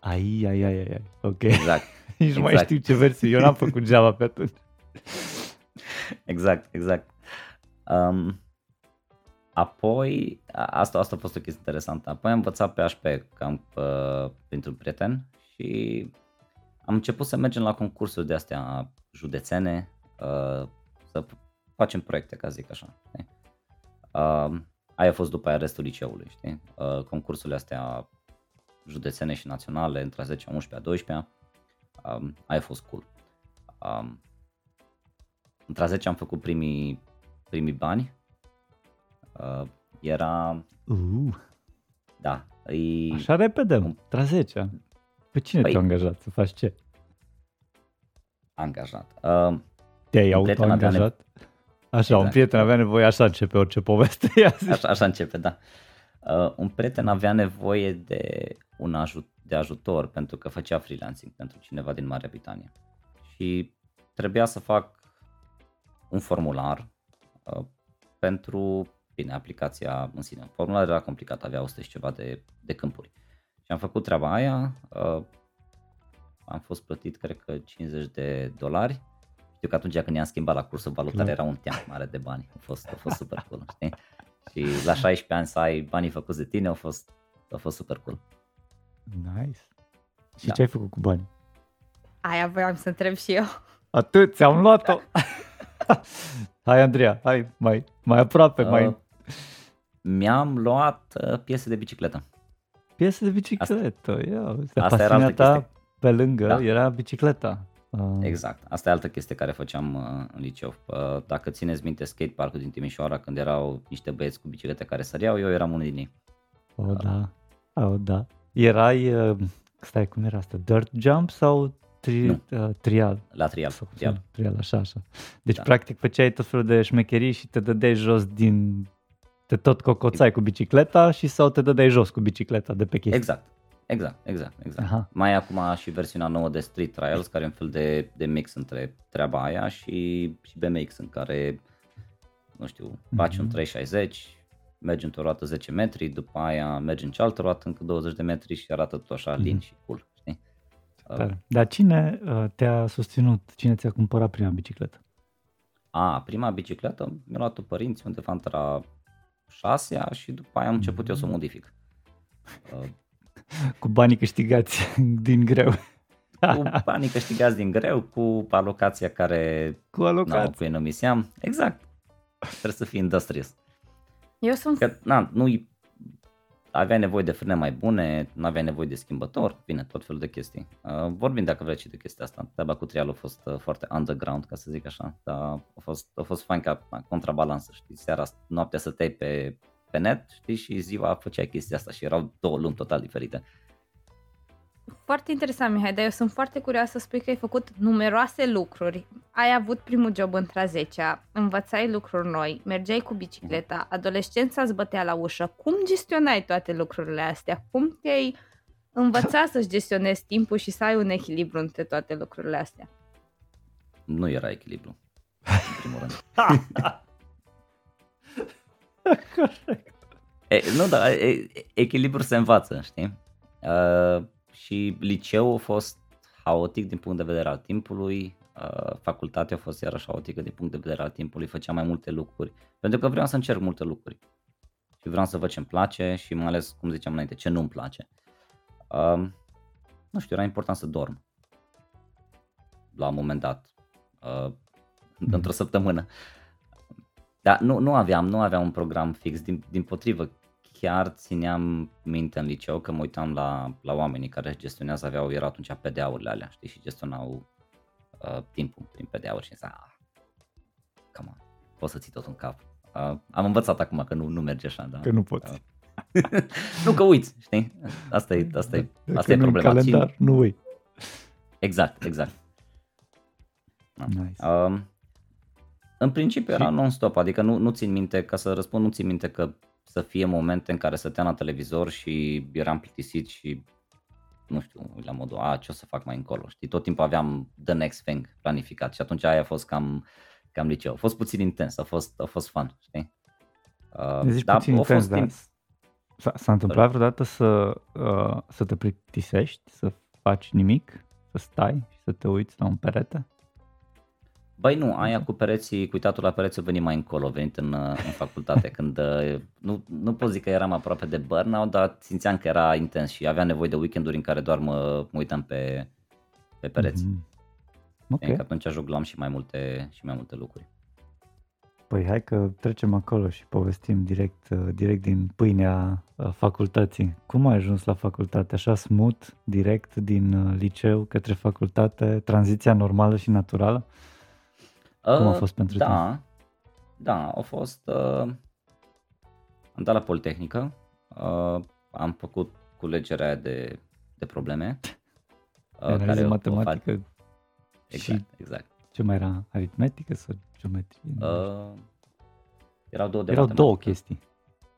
Ai, ai, ai, ai, ai. Ok. Exact, *laughs* Nici nu mai exact. știu ce versiune. Eu n-am făcut Java pe atunci. *laughs* exact, exact. Um, apoi, a- asta, asta a fost o chestie interesantă. Apoi am învățat PHP cam uh, printr-un prieten și am început să mergem la concursuri de astea județene, uh, să facem proiecte, ca să zic așa. Știi? Uh, aia a fost după aia restul liceului, știi? Uh, concursurile astea județene și naționale între a 10, a 11, a 12 um, aia a fost cool. Um, între a 10 am făcut primii, primii bani. Uh, era, Uh, da, e, așa repede, mă. Tra 10 Pe cine Păi- te-a angajat să faci ce? angajat. Uh, Te-ai Un prieten avea autoangajat? Așa, un Exact. prieten avea nevoie, așa începe orice poveste. *laughs* Ia zi. Așa, așa începe, da. Uh, un prieten avea nevoie de un ajut, de ajutor pentru că făcea freelancing pentru cineva din Marea Britanie. Și trebuia să fac un formular uh, pentru, bine, aplicația în sine. Formularul era complicat, avea 100 și ceva de, de câmpuri. Și am făcut treaba aia, uh, am fost plătit, cred că 50 de dolari. Știu că atunci când i-am schimbat la cursul valutar Clar. era un teanc mare de bani. A fost, a fost super cool, știi? Și la 16 ani să ai banii făcuți de tine a fost, a fost super cool. Nice. Și Da. ce ai făcut cu bani? Aia voiam să întreb și eu. Atât, ți-am luat-o. *laughs* hai, Andreea, hai, mai, mai aproape, Uh, mai Mi-am luat uh, piese de bicicletă. piese de bicicletă. Ia, asta, Asta era pasiunea altă ta chestie. pe lângă Da. era bicicleta. Uh, Exact. Asta e altă chestie care făceam uh, în liceu. Uh, Dacă țineți minte skateparkul din Timișoara, când erau niște băieți cu biciclete care săreau, eu eram unul din ei. O, da. O, da. Erai, uh, stai, cum era asta? Dirt jump sau tri, Nu. uh, trial? La trial. Sau cum se trial. cheamă? Trial, așa, așa. Deci, Da. practic, făceai tot felul de șmecherii și te dădeai jos din... Te tot cocoțai cu bicicleta și sau te dădeai jos cu bicicleta de pe chestii. Exact. Exact, exact, exact. Aha. Mai e acum și versiunea nouă de Street Trials, care e un fel de, de mix între treaba aia și, și BMX, în care, nu știu, faci un Mhm. 360, mergi într-o roată 10 metri, după aia mergi în cealaltă roată încă 20 de metri și arată tot așa lin Mhm. și cool, știi? Uh, Tare. Dar cine uh, te-a susținut? Cine ți-a cumpărat prima bicicletă? A, prima bicicletă mi-a luat-o părinți undeva între a șasea și după aia am început eu să o modific. *laughs* Uh, *laughs* Cu banii câștigați *laughs* din greu. cu banii câștigați din greu, cu alocația care Cu nu, alocați. cu economiseam. Exact. Trebuie să fii industrious. Eu sunt Că, na, nu aveai nevoie de frâne mai bune, nu aveai nevoie de schimbător, bine, tot felul de chestii. Uh, vorbim dacă vrei și de chestia asta. Treaba cu trialul a fost uh, foarte underground, ca să zic așa, dar a fost, a fost fain ca na, contrabalansă, știi, seara, noaptea să te pe, pe net, știi, și ziua făceai chestia asta și erau două lumi total diferite. foarte interesant, Mihai, dar eu sunt foarte curioasă să spui că ai făcut numeroase lucruri. Ai avut primul job între a 10 învățai lucruri noi, mergeai cu bicicleta, adolescența îți bătea la ușă. Cum gestionai toate lucrurile astea? Cum te-ai învățat să-și gestionezi timpul și să ai un echilibru între toate lucrurile astea? Nu era echilibru, în primul rând. *laughs* *laughs* E, nu, dar e, echilibru se învață, știi? Uh, și liceul a fost haotic din punct de vedere al timpului, uh, facultatea a fost iarăși haotică din punct de vedere al timpului, făceam mai multe lucruri, pentru că vreau să încerc multe lucruri. Și vreau să văd ce îmi place și mai ales, cum ziceam înainte, ce nu-mi place. Uh, nu știu, era important să dorm. La un moment dat. Uh, într-o săptămână. Dar nu, nu aveam, nu aveam un program fix, din, din potrivă, chiar țineam minte în liceu că mă uitam la, la oamenii care gestionează, aveau, erau atunci PDA-urile alea, știi, și gestionau uh, timpul prin PDA-uri și ziceam, ah, come on, poți să ții tot în cap. Uh, am învățat acum că nu, nu merge așa, da? Că nu poți. *laughs* nu că uiți, știi? Asta e, asta e, Dacă asta e nu-i problema. calendar, nu uit. Exact, exact. Nice. Um, în principiu era Și- non-stop, adică nu, nu țin minte, ca să răspund, nu țin minte că să fie momente în care stăteam la televizor și eram plictisit și nu știu, la modul, a, ce o să fac mai încolo, știi, tot timpul aveam the next thing planificat și atunci aia a fost cam, cam liceu. A fost puțin intens, a fost, a fost fun, știi? Uh, Ne zici dar puțin a intens, fost dar timp- s-a, s-a întâmplat vreodată să, uh, să te plictisești, să faci nimic, să stai și să te uiți la un perete? Băi nu, aia cu pereții, cu uitatul la pereți a venit mai încolo, a venit în, uh, în facultate, când uh, nu, nu pot zic că eram aproape de burnout, dar simțeam că era intens și aveam nevoie de weekenduri în care doar mă, mă uitam pe, pe pereți. Mhm. Ok, Okay. Că atunci juglam și mai multe, și mai multe lucruri. păi hai că trecem acolo și povestim direct, uh, direct din pâinea uh, facultății. Cum ai ajuns la facultate? Așa smooth, direct din uh, liceu către facultate, tranziția normală și naturală? Cum a Uh, fost pentru da, Da, a fost... Uh, am dat la Politehnică, uh, am făcut culegerea aia de, de probleme. *laughs* Uh, Analiză o- o matematică fac- Exact, și exact. ce mai era? Aritmetică sau geometrie? Uh, erau două de Erau două matematică. chestii.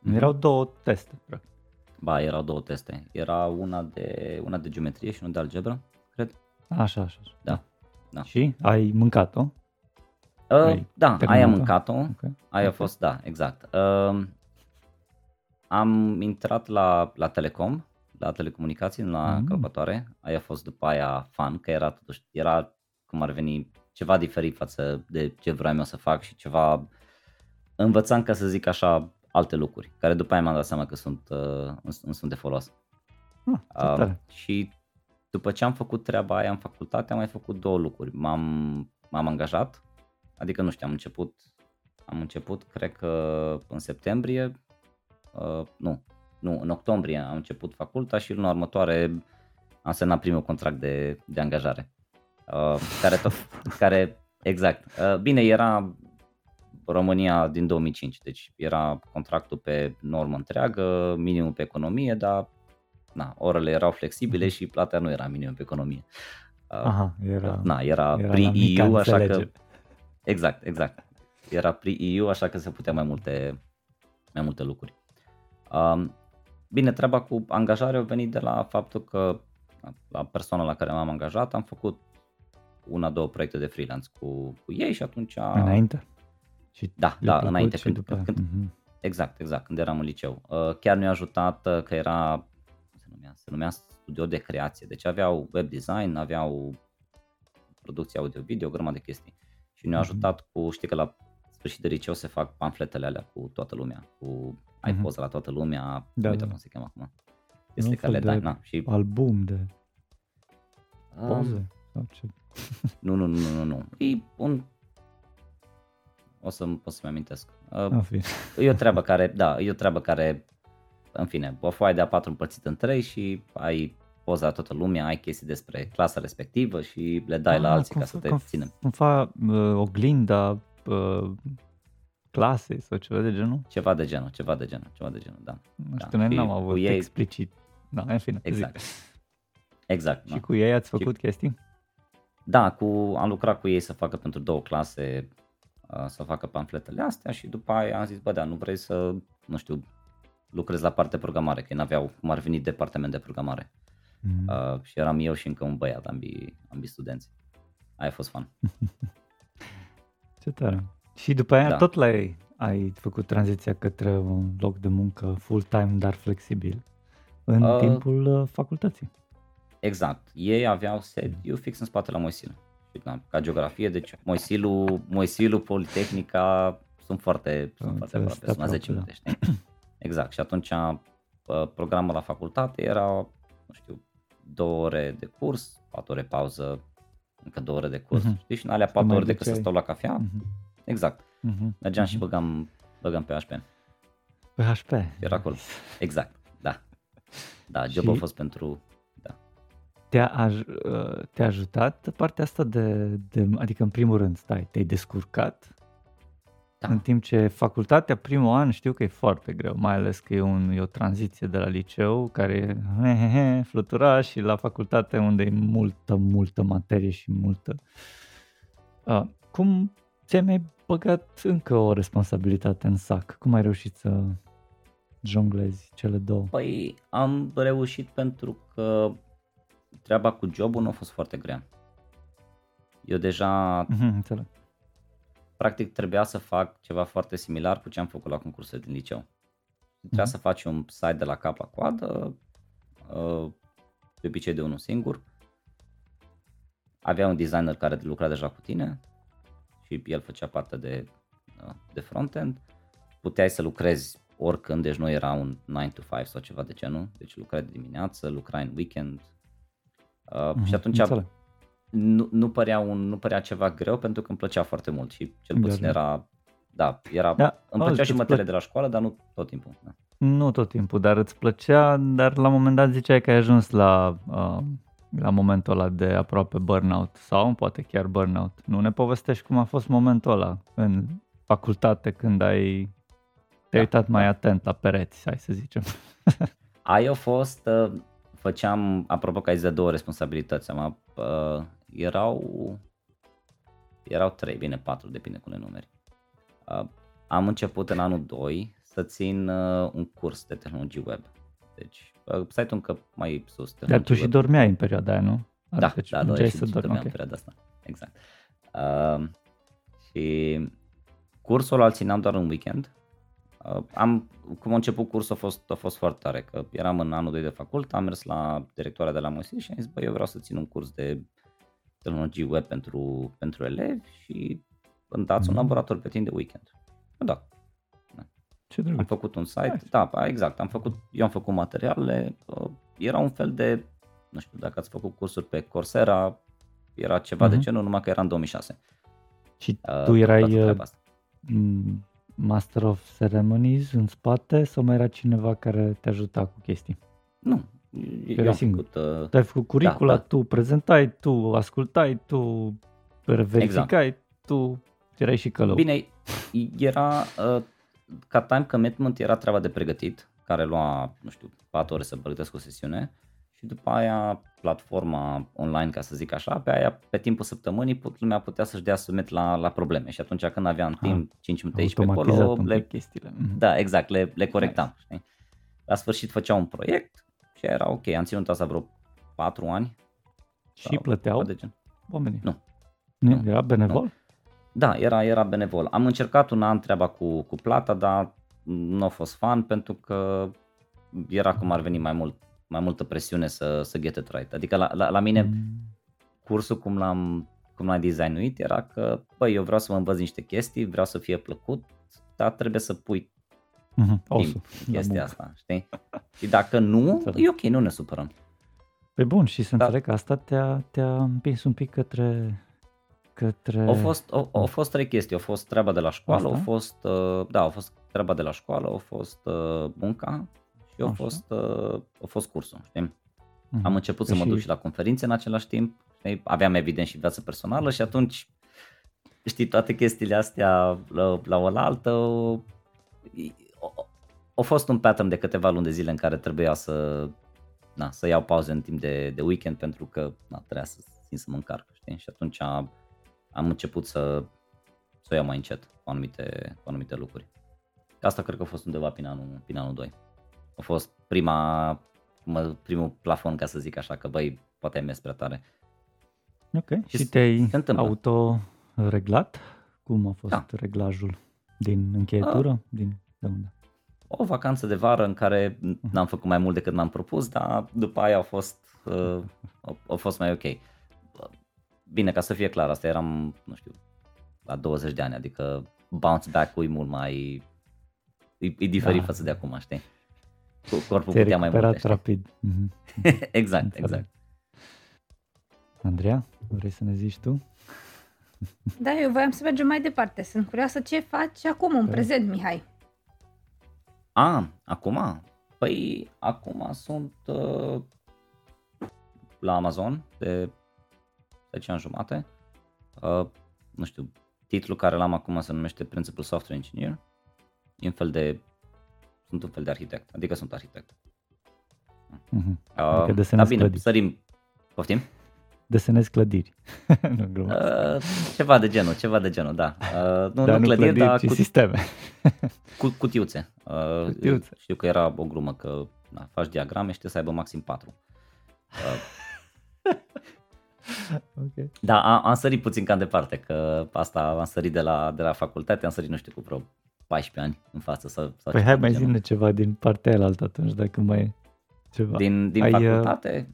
Mhm. Erau două teste, practic. Ba, erau două teste. Era una de, una de geometrie și una de algebră, cred. Așa, așa. așa. Da. Da. Și ai mâncat-o? Uh, Ai da, terminat-o? aia am mâncat-o. Ok. Aia a Ok. fost, da, exact. Uh, am intrat la, la Telecom, la telecomunicații, la Mm. mm. calculatoare. Aia a fost după aia fan, că era totuși, era cum ar veni ceva diferit față de ce vreau eu să fac și ceva, învățam ca să zic așa alte lucruri, care după aia mi-am dat seama că sunt, uh, îmi, îmi sunt de folos. Ah, ce Uh, tare. și după ce am făcut treaba aia în facultate, am mai făcut două lucruri. M-am, m-am angajat, adică nu știu, am început, am început, cred că în septembrie, uh, nu, nu, în octombrie am început faculta și luna următoare am semnat primul contract de, de angajare. Uh, care, tot, *laughs* care, exact, uh, bine, era România din 2005, deci era contractul pe normă întreagă, minimum pe economie, dar na, orele erau flexibile și plata nu era minimum pe economie. Uh, Aha, era, na, era, era la pre-EU, mica așa că înțelegere. Exact, exact. Era pre-EU, așa că se putea mai multe, mai multe lucruri. Um, bine, treaba cu angajarea a venit de la faptul că la persoana la care m-am angajat am făcut una, două proiecte de freelance cu, cu ei și atunci... Înainte? Și Da, le-a da, plăcut înainte, și când- după aia. când- Mhm. Exact, exact, când eram în liceu. Uh, chiar ne-a ajutat uh, că era, cum se numea, se numea studio de creație, deci aveau web design, aveau producție audio-video, o grămadă de chestii. Și ne-a Mhm. ajutat cu, știi că la sfârșit de liceu se fac pamfletele alea cu toată lumea, cu ai Mhm. poză la toată lumea, Da, da, uite da. cum se cheamă acum. un Este fel care le de dai, na, și Album de um, poze sau ce? *laughs* nu, nu, nu, nu, nu. E un o să o să-mi amintesc. Uh, În fine. E o treabă care, da, e o treabă care, în fine, o foaie de A4 împărțită în trei și ai poza la toată lumea, ai chestii despre clasa respectivă și le dai la Ah, alții cum ca să fa- te cum- ținem. Cum fa uh, oglinda uh, clasei sau ceva de genul? Ceva de genul, ceva de genul, ceva de genul, da. Nu Da, știu, noi și n-am cu avut ei- explicit. Da, în fine. zi. Exact. Exact. Și da. cu ei ați făcut chestii? Da, cu, am lucrat cu ei să facă pentru două clase, uh, să facă pamfletele astea și după aia am zis, bă, da, nu vrei să, nu știu, lucrezi la partea programare, că ei n-aveau cum ar veni departament de programare. Mm. Uh, și eram eu și încă un băiat, ambii, ambii studenți. Aia a fost fun. *laughs* Ce tare. Și după aia Da. tot la ei ai făcut tranziția către un loc de muncă full-time, dar flexibil, în Uh, timpul uh, facultății. Exact. Ei aveau sediu fix în spate la Moisil. Și, da, ca geografie, deci Moisilu, Moisilu, Politehnica sunt foarte, sunt foarte înțeles, aproape, sunt la 10 aproape, minute, știi? Exact. Și atunci uh, programul la facultate era, nu știu, două ore de curs, patru ore pauză, încă două ore de curs. Mhm. Știi? Și în alea Te patru mai ore decât să duceai. stau la cafea, Mhm. exact. Mhm. Mergeam și Mhm. băgam, băgam pe HP. PHP. Era acolo. Exact, da. Da, job a Și- fost pentru... Da. Te-a, aj- uh, te-a ajutat partea asta de, de, adică în primul rând, stai, te-ai descurcat, Da. în timp ce facultatea primul an știu că e foarte greu, mai ales că e, un, e o tranziție de la liceu care e he, he, he, fluturaș și la facultate unde e multă, multă materie și multă... Uh, cum ți-ai mai băgat încă o responsabilitate în sac? Cum ai reușit să jonglezi cele două? Păi am reușit pentru că treaba cu jobul nu a fost foarte grea. Eu deja, Mhm, înțeleg. Practic, trebuia să fac ceva foarte similar cu ce am făcut la concursul din liceu. Trebuia Mhm. să faci un site de la cap la coadă, uh, de obicei de unul singur. Avea un designer care lucra deja cu tine și el făcea parte de, uh, de frontend. Puteai să lucrezi oricând, deci nu era un 9 to 5 sau ceva de genul, deci lucrai de dimineață, lucrai în weekend. Uh, Mhm, și atunci înțeleg. Nu, nu, părea un, nu părea ceva greu pentru că îmi plăcea foarte mult și cel puțin Da, da. era, da, era, Da, îmi auzi, plăcea și îți materiile plă- de la școală, dar nu tot timpul. Da. Nu tot timpul, dar îți plăcea, dar la un moment dat ziceai că ai ajuns la, uh, la momentul ăla de aproape burnout sau poate chiar burnout. Nu ne povestești cum a fost momentul ăla în facultate când ai te-ai Da, uitat mai da. atent la pereți, hai să zicem. *laughs* Aia a fost, uh, făceam, apropo că ai zis de două responsabilități, am, uh, erau, erau trei, bine patru, depinde cum le numeri. Uh, am început în anul 2 să țin uh, un curs de tehnologii web. Deci, uh, site-ul încă mai sus. Dar tu tehnologii și web. dormeai în perioada aia, nu? Da, Adică da, mergeai doar să și dormi, dormeam ok. în perioada asta. Exact. Uh, și cursul îl țineam doar în weekend. Uh, am, cum a început cursul a fost, a fost foarte tare, că eram în anul 2 de facultate, am mers la directoarea de la Moisil și am zis, bă, eu vreau să țin un curs de tehnologii web pentru, pentru elevi și îmi dați un Mhm. laborator pe timp de weekend. Da, Ce am drăguț. făcut un site, Nice. da, ba, exact, am făcut, eu am făcut materialele, uh, era un fel de, nu știu, dacă ați făcut cursuri pe Coursera, era ceva de Mhm. genul, numai că era în 2006. Și Uh, tu toată erai treaba uh, asta. m, Master of Ceremonies în spate sau mai era cineva care te ajuta cu chestii? Nu, erai eu am singur. făcut, uh, Tu ai făcut curicula, da. tu prezentai, tu ascultai, tu verificai, tu erai și călău. bine, era, uh, ca time commitment era treaba de pregătit, care lua, nu știu, 4 ore să pregătesc o sesiune și după aia platforma online, ca să zic așa, pe aia, pe timpul săptămânii, put, lumea putea să-și dea submit la, la probleme și atunci când aveam timp, 5 minute aici pe Automatizat acolo, un le, pic chestiile. Mhm. da, exact, le, le corectam. Știi? La sfârșit făcea un proiect și era ok, am ținut asta vreo 4 ani. Și sau plăteau ceva de gen. oamenii? Nu. Nu? Nu. Era benevol? Da, era, era benevol. Am încercat un an treaba cu, cu plata, dar nu a fost fan pentru că era cum ar veni mai mult mai multă presiune să, să get it right. Adică la, la, la mine Mm. cursul cum l-am, cum l-ai designuit era că, băi, eu vreau să mă învăț niște chestii, vreau să fie plăcut, dar trebuie să pui Mhm. timp Osul, în la chestia muncă. asta, știi? Și dacă nu, Înțeleg. e ok, nu ne supărăm. Pe bun, și să Da. înțeleg că asta te-a, te-a împins un pic către... către... Au fost, au, au fost trei chestii. Au fost treaba de la școală, Asta? au fost, uh, da, au fost treaba de la școală, au fost uh, munca și au Așa. fost, uh, au fost cursul, știi? Mhm. Am început să mă Și- duc și la conferințe în același timp, știi? aveam evident și viață personală și atunci, știi, toate chestiile astea la, la oaltă, a fost un pattern de câteva luni de zile în care trebuia să, na, să iau pauze în timp de, de weekend pentru că na, trebuia să simt să mă încarc, știi? Și atunci am, am început să, să o iau mai încet cu anumite, cu anumite lucruri. Asta cred că a fost undeva prin anul, prin anul 2. A fost prima, mă, primul plafon, ca să zic așa, că băi, poate ai mers prea tare. Ok. Și Și se te-ai întâmplă. auto-reglat? Cum a fost Da. reglajul? Din încheietură? Din de unde? O vacanță de vară în care n-am făcut mai mult decât m-am propus, dar după aia a fost, uh, a, a fost mai ok. Bine, ca să fie clar, asta eram, nu știu, la 20 de ani, adică bounce back-ul e mult mai, e, e diferit Da. față de acum, știi? Cu- Corpul Te-ai putea mai mult. recuperat știi? rapid. Mhm. *laughs* exact, Înțeleg. exact. Andreea, vrei să ne zici tu? *laughs* Da, eu voiam să mergem mai departe. Sunt curioasă ce faci acum, în Da. prezent, Mihai. A, acum? Păi, acum sunt uh, la Amazon de 10 ani jumate. Uh, nu știu, titlul care l-am acum se numește Principal Software Engineer. E un fel de, sunt un fel de arhitect, adică sunt arhitect. Mhm. Uh, Adică da, desenezi bine, clădiri. sărim, poftim? Desenezi clădiri. *laughs* nu, glumă. Uh, ceva de genul, ceva de genul, da. Uh, nu, Dar nu clădiri, dar ci cu, sisteme. cu, cutiuțe. Uh, Cutiuțe. Știu că era o glumă că na, faci diagrame și trebuie să aibă maxim 4. *laughs* ok. Da, am, am sărit puțin cam departe, că asta am sărit de la, de la facultate, am sărit, nu știu, cu vreo 14 ani în față. Sau, sau Păi ceva hai de mai genul. zine ceva din partea aia altă atunci, dacă mai e ceva. Din, din Ai, uh, facultate,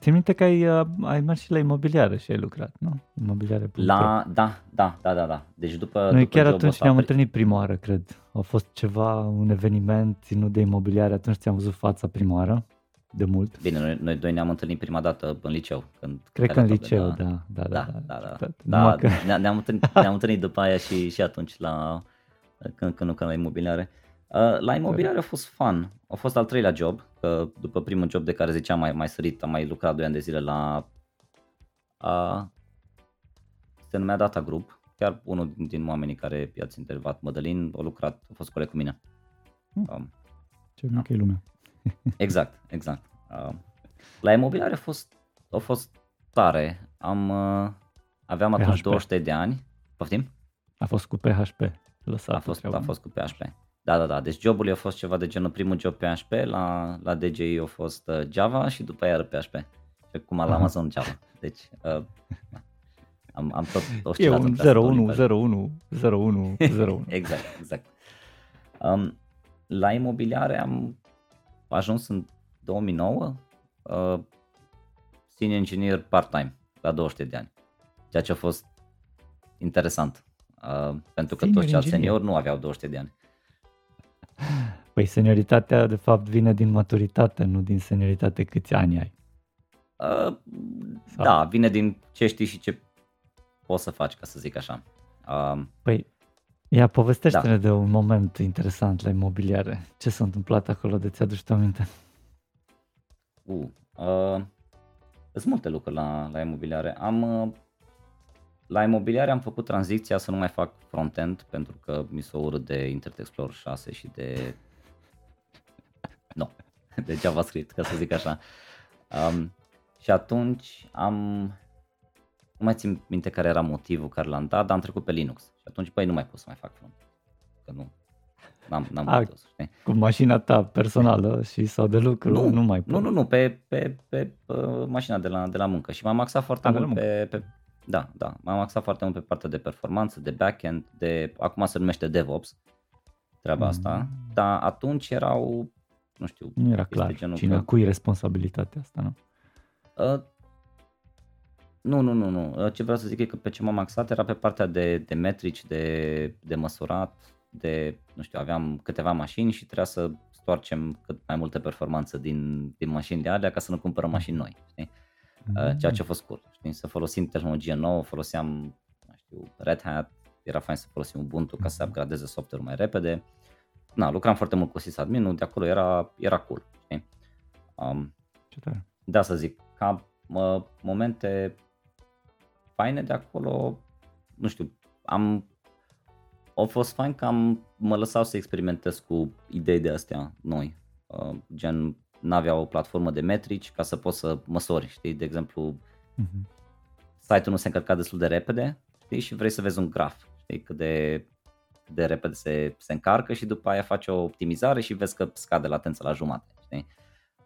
Țin minte că ai, uh, ai mers și la imobiliare și ai lucrat, nu? Imobiliare. la, da, da, da, da, da. Deci după, Noi după chiar jobul atunci ăsta ne-am pe- întâlnit prima oară, cred. A fost ceva, un eveniment ținut de imobiliare, atunci ți-am văzut fața prima oară, de mult. Bine, noi, noi doi ne-am întâlnit prima dată în liceu. Când Cred că în care tot de liceu, la- da, da, da. Da, da, da. Tot. da Numai că, ne- ne-am, întâlnit, ne-am întâlnit după aia și, și atunci la, când, când lucram la imobiliare. Uh, la imobiliare a fost fun. A fost al treilea job, că după primul job de care ziceam mai, mai sărit, am mai lucrat 2 ani de zile la uh, se numea Data Group. Chiar unul din, din oamenii care i-ați intervat, Mădălin, a lucrat, a fost coleg cu mine. Hmm. Um, ce mică e lumea. *laughs* Exact, exact. Uh, la imobiliare a fost, a fost tare. Am, uh, aveam atunci PHP. 23 de ani. Poftim? A fost cu PHP. Lăsat A fost, treaba. a fost cu PHP. Da, da, da. Deci jobul a fost ceva de genul primul job PHP, la, la DJI a fost uh, Java și după aia PHP. Și acum la Aha. Amazon Java. Deci uh, am, am tot *laughs* E oscilat un între astea două 01, niveluri. 01, 01, 01. exact, exact. Um, la imobiliare am ajuns în 2009 uh, senior engineer part-time la 23 de ani, ceea ce a fost interesant. Uh, pentru că Senior toți ceilalți engineer. seniori nu aveau 23 de ani. Păi senioritatea de fapt vine din maturitate, nu din senioritate câți ani ai. Uh, Sau- da, vine din ce știi și ce poți să faci, ca să zic așa. Uh, Păi, ia povestește-ne Da. de un moment interesant la imobiliare. Ce s-a întâmplat acolo de ți-aduci tu aminte? Uh, uh, sunt multe lucruri la, la imobiliare. Am, uh, la imobiliare am făcut tranziția să nu mai fac front-end pentru că mi s-a urât de Internet Explorer 6 și de... *laughs* Nu, de JavaScript, ca să zic așa. Um, și atunci am... Nu mai țin minte care era motivul care l-am dat, dar am trecut pe Linux. Și atunci, păi, nu mai pot să mai fac front. Că nu, n-am, n-am A, putut, știi? Cu mașina ta personală și sau de lucru, nu, nu mai Nu, pot. nu, nu, pe, pe, pe, pe mașina de la, de la muncă și m-am axat foarte A, de la mult pe, pe, da, da, m-am axat foarte mult pe partea de performanță, de backend, de, acum se numește DevOps, treaba Mm. asta, dar atunci erau, nu știu, Nu era este clar genul cine, că- cui responsabilitatea asta, nu? uh, Nu, nu, nu, nu. Ce vreau să zic e că pe ce m-am axat era pe partea de, de metrici, de, de măsurat, de, nu știu, aveam câteva mașini și trebuia să stoarcem cât mai multă performanță din, din mașinile alea ca să nu cumpărăm mașini noi, știi? Mm-hmm. Ceea ce a fost cool, știi? Să folosim tehnologie nouă, foloseam, nu știu, Red Hat, era fain să folosim Ubuntu ca să mhm. upgradeze software mai repede. Na, lucram foarte mult cu sysadmin de acolo era, era cool, știi? Um, ce tare. Da, să zic, ca mă, momente faine de acolo, nu știu, am au fost fain că am, mă lăsau să experimentez cu idei de astea noi, uh, gen n-avea o platformă de metrici ca să poți să măsori, știi, de exemplu, uh-huh. site-ul nu se încărca destul de repede, știi, și vrei să vezi un graf, știi, cât de, cât de repede se, se încarcă și după aia faci o optimizare și vezi că scade latența la jumate, știi.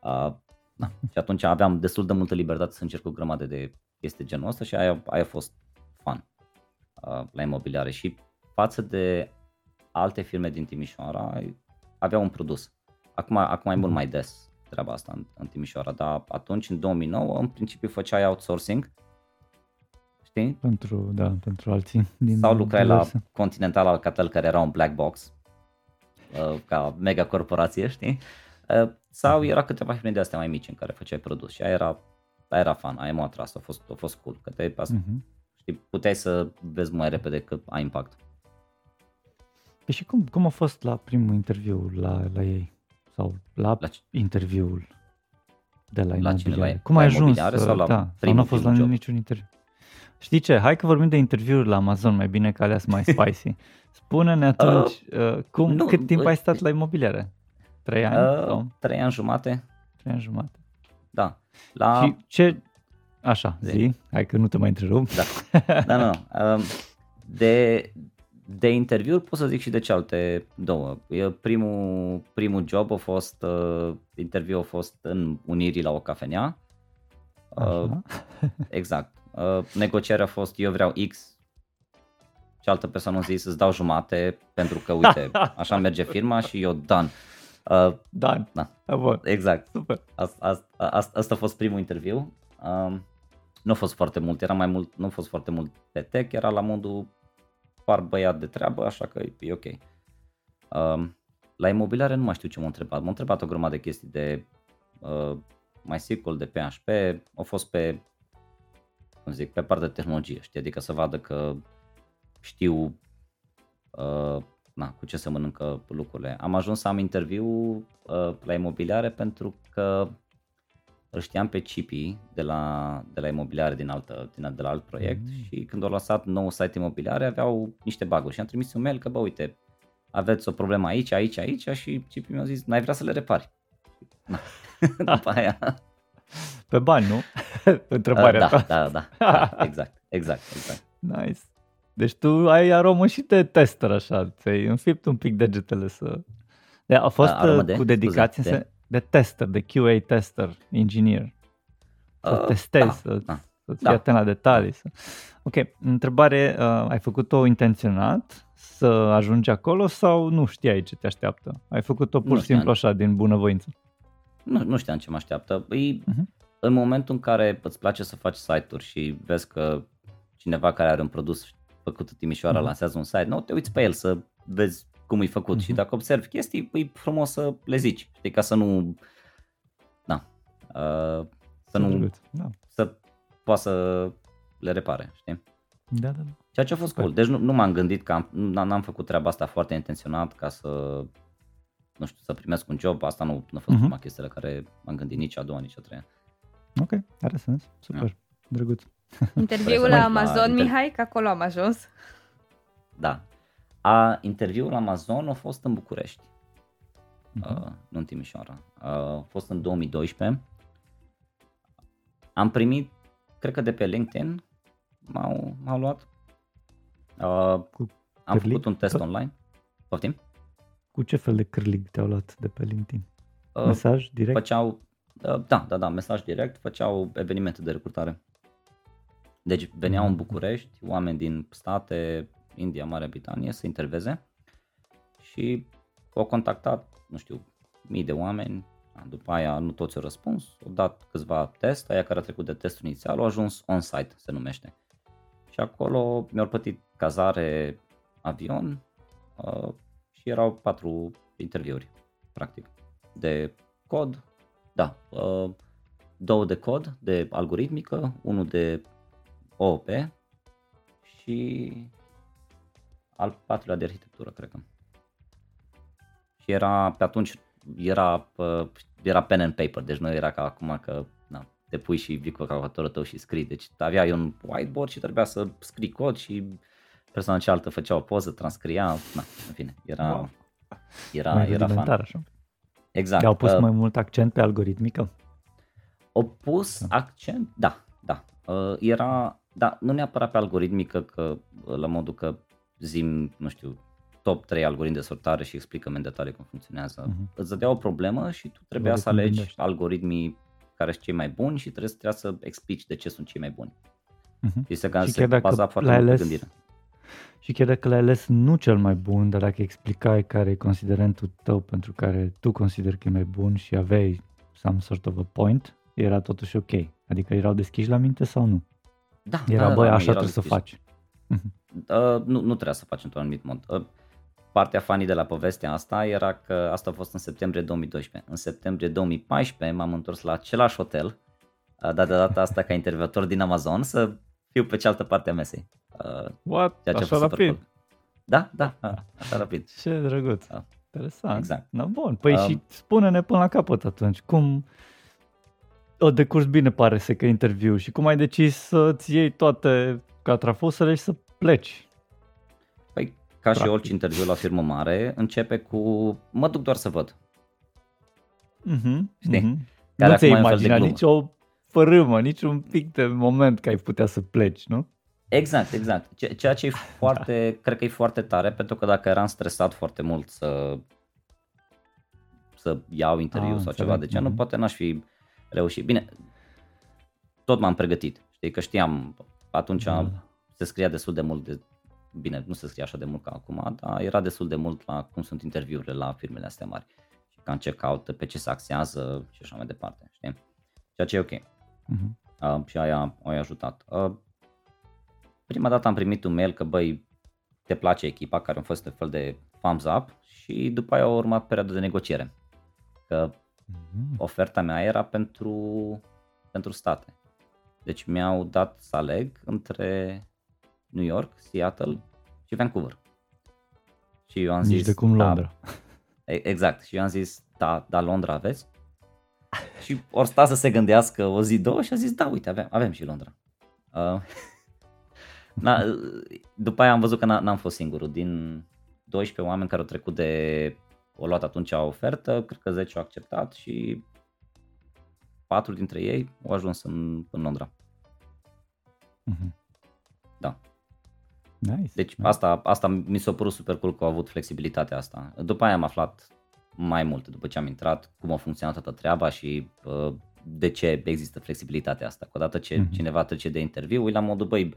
Uh, na. *laughs* Și atunci aveam destul de multă libertate să încerc o grămadă de chestii genul ăsta și aia, aia a fost fun uh, la imobiliare și față de alte firme din Timișoara avea un produs. Acum, acum e mult mhm. mai des treaba asta în, în Timișoara, dar atunci, în 2009, în principiu făceai outsourcing, știi? Pentru, da, pentru alții. Din Sau lucrai diverse. la Continental Alcatel, care era un black box, uh, ca mega corporație, știi? Uh, sau era câteva firme de astea mai mici în care făceai produs și aia era, aia era fan, aia m-a atras, a fost, a fost cool, că te, uh-huh. știi, puteai să vezi mai repede că ai impact. Păi și cum, cum a fost la primul interviu la, la ei? Sau la, la interviul de la, la cine? La, cum la ai ajuns? Sau la da, sau nu a fost la job? niciun interviu. Știi ce? Hai că vorbim de interviuri la Amazon, mai bine că alea sunt mai *laughs* spicy. Spune-ne atunci, uh, uh, cum, nu, cât timp uh, ai stat la imobiliare? Trei ani? Uh, sau? Trei ani jumate. Trei ani jumate. Da. La... Și ce... Așa, zi. zi. Hai că nu te mai întrerup. Da, da, nu, nu. Um, de, de interviuri pot să zic și de cealaltă două. Primul, primul job a fost, uh, interviu a fost în Unirii la o cafenea. Uh, exact. Uh, negocierea a fost eu vreau X, cealaltă persoană a zis îți dau jumate pentru că uite, *laughs* așa merge firma și eu done. Uh, done. Da. Exact. Super. Asta, asta, asta, asta a fost primul interviu. Uh, nu a fost foarte mult, era mai mult, nu a fost foarte mult pe tech, era la modul par băiat de treabă, așa că e ok. Um, la imobiliare nu mai știu ce m-a întrebat. M-a întrebat o grămadă de chestii de uh, MySQL, de PHP, au fost pe, cum zic, pe partea de tehnologie, știi, adică să vadă că știu uh, na, cu ce se mănâncă lucrurile. Am ajuns să am interviu uh, la imobiliare pentru că îl știam pe Cipi de la, de la imobiliare din, altă, din, de la alt proiect mm. și când au lăsat nou site imobiliare aveau niște baguri și am trimis un mail că bă uite aveți o problemă aici, aici, aici și Cipi mi-a zis n-ai vrea să le repari. Na. *laughs* *laughs* După aia. *laughs* Pe bani, nu? Întrebarea uh, da, ta. Da, da, da, exact, exact, exact. Nice. Deci tu ai aromă și de tester așa, ți-ai înfipt un pic degetele să... De, a fost uh, de? cu dedicație, Scuze, de de tester, de QA tester, engineer. Să uh, testezi, da, să, da, să fii da. atent la detalii. Să... Ok, întrebare, uh, ai făcut-o intenționat să ajungi acolo sau nu știai ce te așteaptă? Ai făcut-o pur și simplu așa, din bunăvoință? Nu, nu știam ce mă așteaptă. E, uh-huh. În momentul în care îți place să faci site-uri și vezi că cineva care are un produs făcut în Timișoara uh-huh. lansează un site, nu te uiți pe el să vezi cum e făcut uh-huh. și mhm. dacă observi chestii, e frumos să le zici, știi, ca să nu, na, uh, să nu, da. să poată să le repare, știi? Da, da, da. Ceea ce a fost Super. cool. Deci nu, nu m-am gândit că am, n-am făcut treaba asta foarte intenționat ca să, nu știu, să primesc un job. Asta nu, nu a fost uh-huh. prima chestie la care m-am gândit nici a doua, nici a treia. Ok, are sens. Super. Da. Drăguț. Interviul la Amazon, la Mihai, că acolo am ajuns. Da, a, interviul la Amazon a fost în București, uh-huh. uh, nu în Timișoara. Uh, a fost în 2012. Am primit, cred că de pe LinkedIn m-au, m-au luat. Uh, Cu am făcut un test online. Poftim? Cu ce fel de cârlig te-au luat de pe LinkedIn? Uh, mesaj direct? Făceau, uh, da, da, da, mesaj direct, făceau evenimente de recrutare. Deci veneau în mhm. București oameni din state, India, Marea Britanie să interveze. Și au contactat, nu știu, mii de oameni, După aia nu toți au răspuns, au dat câțiva test, aia care a trecut de testul inițial au ajuns on-site, se numește. Și acolo mi-au plătit cazare, avion uh, și erau patru interviuri, practic, de cod, da, uh, două de cod, de algoritmică, unul de OOP și al patrulea de arhitectură, cred că. Și era, pe atunci, era, era pen and paper, deci nu era ca acum că na, te pui și vii cu calculatorul tău și scrii. Deci aveai un whiteboard și trebuia să scrii cod și persoana cealaltă făcea o poză, transcria, na, în fine, era, wow. era, mai era fan. Așa. Exact. Au pus uh, mai mult accent pe algoritmică? Au pus da. accent, da, da. Uh, era, da, nu neapărat pe algoritmică, că la modul că zim, nu știu, top 3 algoritmi de sortare și explică în detaliu cum funcționează. Uh-huh. Îți dădea o problemă și tu trebuia Algoritmi să alegi gândești. algoritmii care sunt cei mai buni și trebuie să, trebuie să explici de ce sunt cei mai buni. Uh-huh. Și se, și se baza foarte mult ales, pe gândire. Și chiar dacă l-ai ales nu cel mai bun, dar dacă explicai care e considerentul tău pentru care tu consideri că e mai bun și aveai some sort of a point, era totuși ok. Adică erau deschiși la minte sau nu? Da, era, da, băi, da, așa trebuie deschiși. să faci. Uh, nu, nu trebuia să faci într-un anumit mod. Uh, partea funny de la povestea asta era că asta a fost în septembrie 2012. În septembrie 2014 m-am întors la același hotel, uh, dar de data asta ca interviator din Amazon, să fiu pe cealaltă parte a mesei. Uh, What? Ceea ce așa rapid? Cool. Da, da, așa rapid. Ce drăguț. Da. Interesant. Exact. Na, bun. Păi um, și spune-ne până la capăt atunci, cum o decurs bine pare să că interviu și cum ai decis să-ți iei toate catrafusele și să pleci? Păi, ca Practic. și orice interviu la firmă mare, începe cu mă duc doar să văd. Mm-hmm, Știi? Mm-hmm. Care nu ți-ai imagina nici o fărâmă, nici un pic de moment că ai putea să pleci, nu? Exact, exact. Ceea ce e *laughs* foarte, da. cred că e foarte tare, pentru că dacă eram stresat foarte mult să să iau interviu ah, sau ceva de genul, mm-hmm. poate n-aș fi reușit. Bine, tot m-am pregătit. Știi că știam, atunci da. Se scria destul de mult de bine, nu se scrie așa de mult ca acum, dar era destul de mult la cum sunt interviurile la firmele astea mari și ca în checkout, pe ce se axează și așa mai departe, știi? Ceea ce e ok. Uh-huh. Uh, și aia a ajutat. Uh, prima dată am primit un mail că băi, te place echipa, care a fost un fel de thumbs up și după aia a urmat perioada de negociere. Că uh-huh. oferta mea era pentru, pentru state. Deci mi-au dat să aleg între New York, Seattle și Vancouver. Și eu am Nici zis, de cum da, Londra. *laughs* Exact. Și eu am zis, da, da, Londra aveți? *laughs* și ori sta să se gândească o zi, două și a zis, da, uite, avem, avem și Londra. Uh, *laughs* na, după aia am văzut că n-am fost singurul. Din 12 oameni care au trecut de o luat atunci o ofertă, cred că 10 au acceptat și patru dintre ei au ajuns în, în Londra. Mm-hmm. Da. Nice, deci nice. Asta, asta mi s-a părut super cool că au avut flexibilitatea asta. După aia am aflat mai multe după ce am intrat, cum a funcționat toată treaba și uh, de ce există flexibilitatea asta. Că odată ce mm-hmm. cineva trece de interviu, e la modul, băi,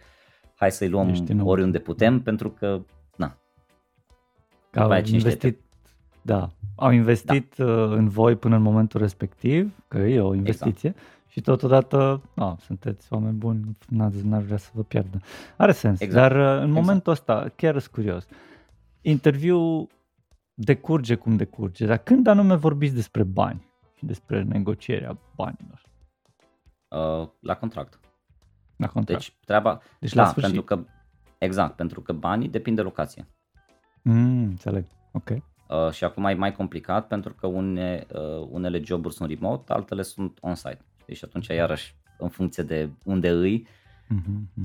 hai să-i luăm oriunde putem, pentru că, na, Ca au investit, da, au investit da. Uh, în voi până în momentul respectiv, că e o investiție, exact și totodată, no, sunteți oameni buni, n-ar vrea să vă pierdă. Are sens, exact. dar uh, în momentul exact. ăsta, chiar sunt curios, interviu decurge cum decurge, dar când anume vorbiți despre bani și despre negocierea banilor? Uh, la contract. La contract. Deci treaba, deci da, la sfârșit. pentru că, exact, pentru că banii depind de locație. Mm, înțeleg, ok. Uh, și acum e mai complicat pentru că une, uh, unele joburi sunt remote, altele sunt on-site. Și atunci iarăși în funcție de unde îi, uh-huh,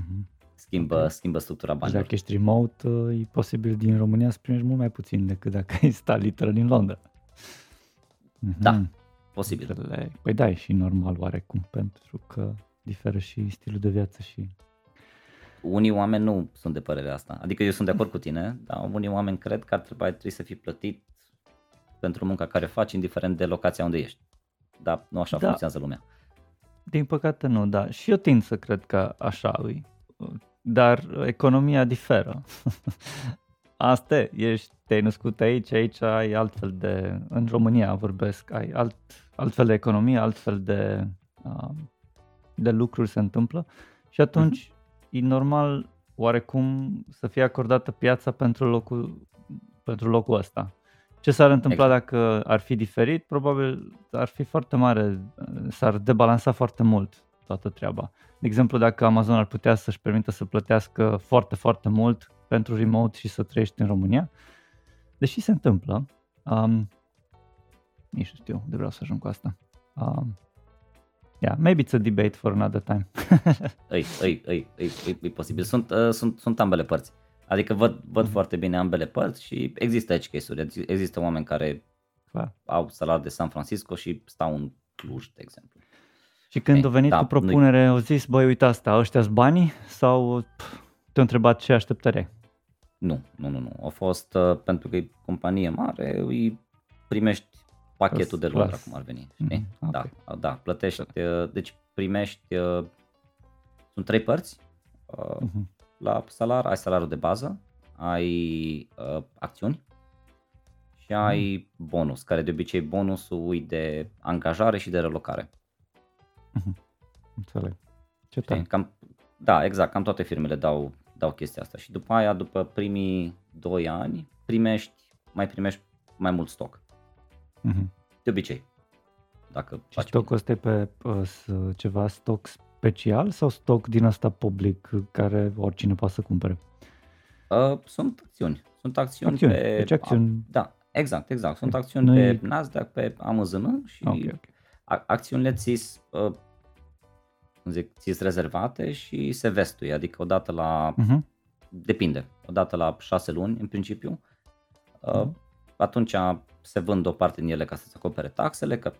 schimbă, okay. schimbă structura banilor. Dacă ești remote, e posibil din România să primești mult mai puțin decât dacă *laughs* ai stat literal din Londra. Uh-huh. Da, posibil. Păi da, e și normal oarecum, pentru că diferă și stilul de viață și... Unii oameni nu sunt de părerea asta. Adică eu sunt de acord cu tine, dar unii oameni cred că ar trebui, trebui să fii plătit pentru munca care faci, indiferent de locația unde ești. Dar nu așa da. funcționează lumea. Din păcate nu, da. Și eu tind să cred că așa îi. Dar economia diferă. *laughs* asta e, ești, te-ai născut aici, aici ai altfel de, în România vorbesc, ai alt, altfel de economie, altfel de, uh, de lucruri se întâmplă și atunci uh-huh. e normal oarecum să fie acordată piața pentru locul, pentru locul ăsta. Ce s-ar întâmpla exact. dacă ar fi diferit? Probabil ar fi foarte mare, s-ar debalansa foarte mult toată treaba. De exemplu, dacă Amazon ar putea să-și permită să plătească foarte, foarte mult pentru remote și să trăiești în România, deși se întâmplă, um, nici nu știu de vreau să ajung cu asta. Um, yeah, maybe it's a debate for another time. *laughs* ei, ei, ei, ei, ei, e posibil. Sunt, uh, sunt, sunt ambele părți. Adică văd, văd mm-hmm. foarte bine ambele părți și există aici case-uri. Există oameni care Clar. au salar de San Francisco și stau în Cluj, de exemplu. Și când Ei, a venit da, cu propunere, au zis, băi, uite asta, ăștia banii sau te-au întrebat ce așteptări ai? Nu, nu, nu, nu. A fost uh, pentru că e companie mare, îi primești pachetul de Londra, cum ar veni. Știi? Mm, okay. Da, da, plătești, uh, deci primești, uh, sunt trei părți uh, mm-hmm. La salar, ai salariul de bază, ai uh, acțiuni și ai mm. bonus, care de obicei bonusul e de angajare și de relocare. Mm-hmm. Înțeleg. Ce tare. Cam, da, exact, cam toate firmele dau, dau chestia asta și după aia, după primii 2 ani, primești, mai primești mai mult stoc. Mm-hmm. De obicei. Dacă și stocul ăsta e pe uh, ceva stoc special sau stoc din asta public care oricine poate să cumpere? Uh, sunt acțiuni. Sunt acțiuni, acțiuni. pe... Deci acțiuni. A, da, exact, exact. Sunt acțiuni Noi... pe Nasdaq, pe Amazon și okay, okay. acțiunile ți uh, zic, ți rezervate și se vestuie, adică odată la, uh-huh. depinde, odată la șase luni în principiu, uh-huh. atunci se vând o parte din ele ca să-ți acopere taxele, că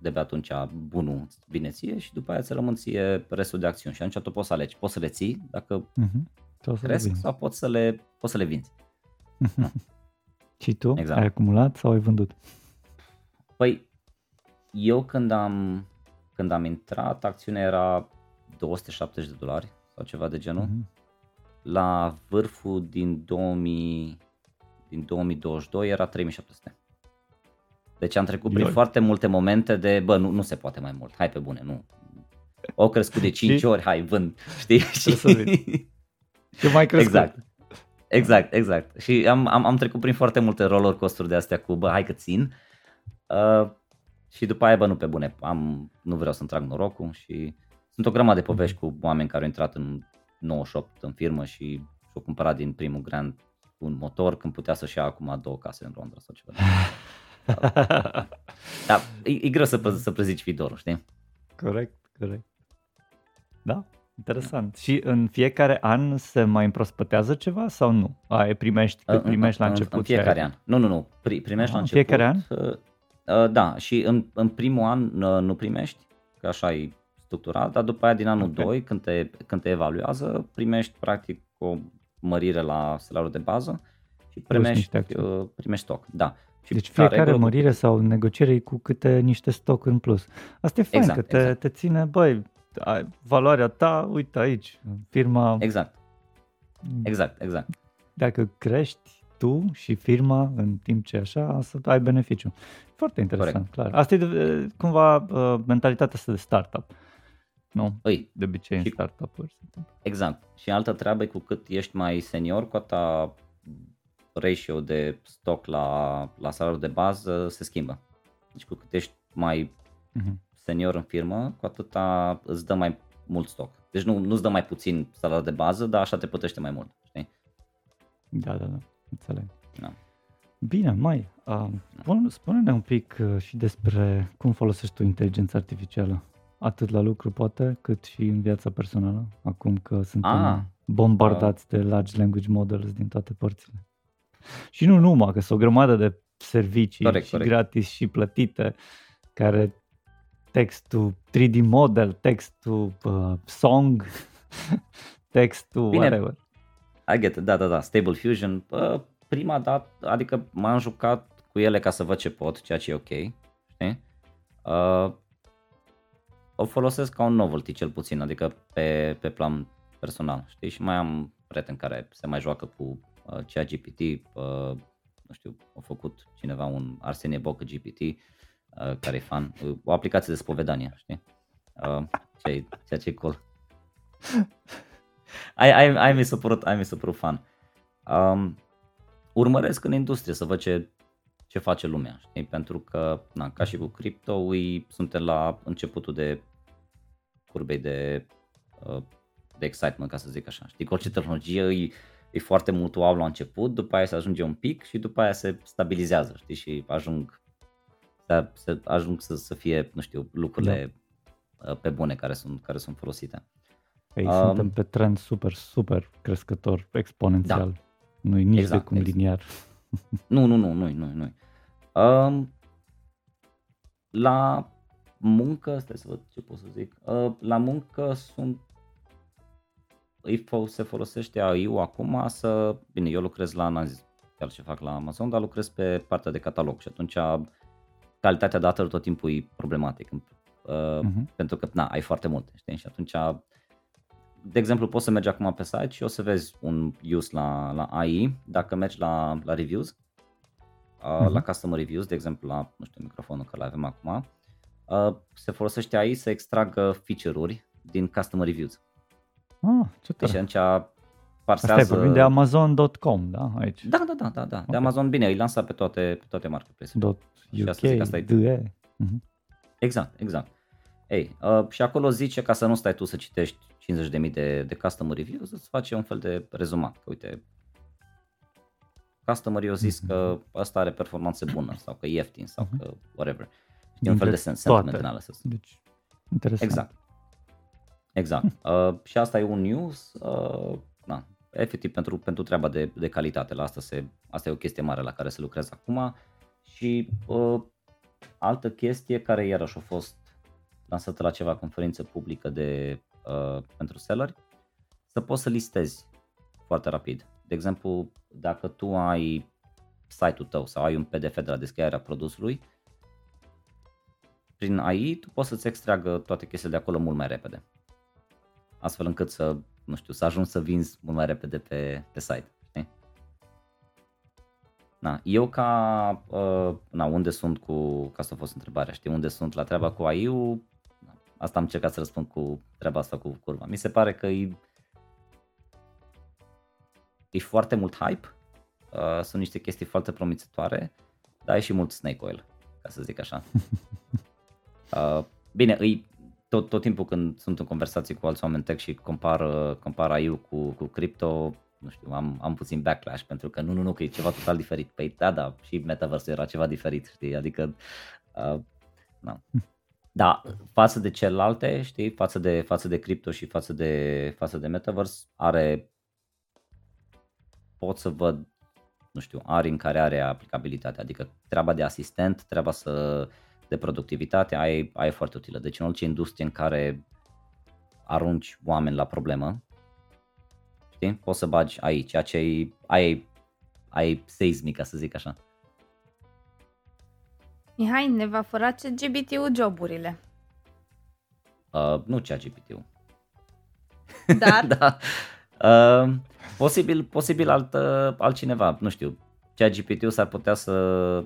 de pe atunci bunul vine ție și după aia ți rămân ție restul de acțiuni și atunci tu poți să alegi, poți să le ții dacă uh-huh. sau cresc le sau poți să le, poți să le vinzi. Uh-huh. *laughs* și tu exact. ai acumulat sau ai vândut? Păi eu când am când am intrat, acțiunea era 270 de dolari sau ceva de genul. Mm-hmm. La vârful din 2000, din 2022 era 3700. Deci am trecut prin foarte multe momente de, bă, nu, nu se poate mai mult, hai pe bune, nu. O crescut de *laughs* 5 ori, hai, vând, știi? *laughs* Și... Ce *laughs* mai crescut. Exact. Exact, exact. Și am, am, am trecut prin foarte multe roller coaster de astea cu, bă, hai că țin. Uh, și după aia, bă, nu pe bune, am, nu vreau să-mi trag norocul și sunt o grămadă de povești cu oameni care au intrat în 98 în firmă și și-au cumpărat din primul grant un motor când putea să-și ia acum două case în Londra sau ceva. *laughs* Dar e, e greu să, să prezici viitorul, știi? Corect, corect. Da, interesant. Da. Și în fiecare an se mai împrospătează ceva sau nu? Ai primești, cât primești în, la început? În fiecare an. Nu, nu, nu. Primești Aha, la început. În fiecare an? Uh, Uh, da, și în, în primul an uh, nu primești, că așa e structurat, dar după aia din anul okay. 2, când te, când te evaluează, primești practic o mărire la salariul de bază și primești, uh, primești stoc. Da. Și deci fiecare regulă, mărire sau negociere cu câte niște stoc în plus. Asta e fain, exact, că te, exact. te ține, băi, valoarea ta, uite aici, firma... Exact. Exact, exact. Dacă crești, tu și firma în timp ce așa să ai beneficiu. Foarte interesant, Corect. clar. Asta e cumva uh, mentalitatea asta de startup. Nu, Ui, de obicei și, în startup-uri. Exact. Și altă treabă cu cât ești mai senior, cu atâta ratio de stock la, la salariul de bază se schimbă. Deci cu cât ești mai uh-huh. senior în firmă, cu atâta îți dă mai mult stock. Deci nu, nu îți dă mai puțin salariul de bază, dar așa te plătește mai mult. Știi? Da, da, da. Înțeleg. Da. Bine, mai, uh, spune-ne un pic uh, și despre cum folosești tu inteligența artificială, atât la lucru poate, cât și în viața personală, acum că suntem ah, bombardați uh, de large language models din toate părțile. Și nu numai, că sunt o grămadă de servicii corect, și corect. gratis și plătite, care textul 3D model, textul uh, song, *laughs* textul Bine, whatever. I get it, da, da, da, Stable Fusion, uh, prima dată, adică m-am jucat cu ele ca să văd ce pot, ceea ce e ok, știi? Uh, o folosesc ca un novelty cel puțin, adică pe, pe plan personal, știi? Și mai am prieten care se mai joacă cu uh, ChatGPT, uh, nu știu, a făcut cineva un Arsenie Bocă GPT, uh, care e fan, uh, o aplicație de spovedanie, știi? Uh, ce, ceea ce e cool. *laughs* ai, ai, ai mi s-a părut, ai mi s-a părut fan. Um, urmăresc în industrie să văd ce, ce face lumea, știi? Pentru că, na, ca și cu cripto, ui, suntem la începutul de curbei de, uh, de excitement, ca să zic așa. Știi, cu orice tehnologie e, e foarte mult wow la început, după aia se ajunge un pic și după aia se stabilizează, știi, și ajung să, să ajung să, să fie, nu știu, lucrurile da. Uh, pe bune care sunt, care sunt folosite. Ei, um, suntem pe trend super, super crescător, exponențial. Da. Nu-i nici exact, de cum exact. liniar. *laughs* Nu, nu, nu, nu, nu, nu. Um, la muncă, stai să văd ce pot să zic, uh, la muncă sunt se folosește AI-ul acum să, bine, eu lucrez la, n zis chiar ce fac la Amazon, dar lucrez pe partea de catalog și atunci calitatea datelor tot timpul e problematic, uh, uh-huh. pentru că, na, ai foarte multe, știi, și atunci de exemplu, poți să mergi acum pe site și o să vezi un use la, la AI, dacă mergi la, la reviews, uh-huh. la customer reviews, de exemplu, la, nu știu, microfonul care l avem acum, uh, se folosește AI să extragă feature-uri din customer reviews. Ah, ce tare. Deci atunci parsează... Asta e de Amazon.com, da? Aici. Da, da, da, da, da. Okay. de Amazon, bine, îi lansa pe toate, pe toate marketplace-urile. .uk, asta e... Uh-huh. Exact, exact. Ei, uh, și acolo zice ca să nu stai tu să citești 50.000 de, de customer reviews, îți face un fel de rezumat. Că, uite, customer eu zis că ăsta are performanță bună sau că e ieftin sau uh-huh. că whatever. E un fel de sentiment analysis. Deci, interesant. Exact. Exact. *laughs* Uh, și asta e un news, uh, na, efectiv pentru, pentru treaba de, de calitate. La asta, se, asta e o chestie mare la care se lucrează acum. Și uh, altă chestie care iarăși a fost lansată la ceva conferință publică de, uh, pentru selleri, să poți să listezi foarte rapid. De exemplu, dacă tu ai site-ul tău sau ai un PDF de la descrierea produsului, prin AI tu poți să-ți extragă toate chestiile de acolo mult mai repede. Astfel încât să, nu știu, să ajungi să vinzi mult mai repede pe, pe site. Știi? Na, eu ca, uh, na, unde sunt cu, ca să a fost întrebarea, știi, unde sunt la treaba cu AI-ul, Asta am încercat să răspund cu treaba asta cu curva. Mi se pare că e, e foarte mult hype, uh, sunt niște chestii foarte promițătoare, dar e și mult snake oil, ca să zic așa. *laughs* Uh, bine, îi, tot, tot timpul când sunt în conversații cu alți oameni tech și compar, compar AI cu, cu cripto, nu știu, am, am puțin backlash pentru că nu, nu, nu, că e ceva total diferit. Păi da, da, și metaversul era ceva diferit, știi, adică, uh, na. Da, față de celelalte, știi, față de, față de cripto și față de, față de metaverse, are, pot să văd, nu știu, are în care are aplicabilitate, adică treaba de asistent, treaba să, de productivitate, ai, ai foarte utilă. Deci în orice industrie în care arunci oameni la problemă, știi, poți să bagi aici, ceea ce ai, ai, ai seismic, ca să zic așa. Mihai, ne va fura CGBT-ul joburile. Uh, nu CGBT-ul. Dar? *laughs* da. Uh, posibil, posibil alt, uh, altcineva, nu știu. CGPT-ul s-ar putea să,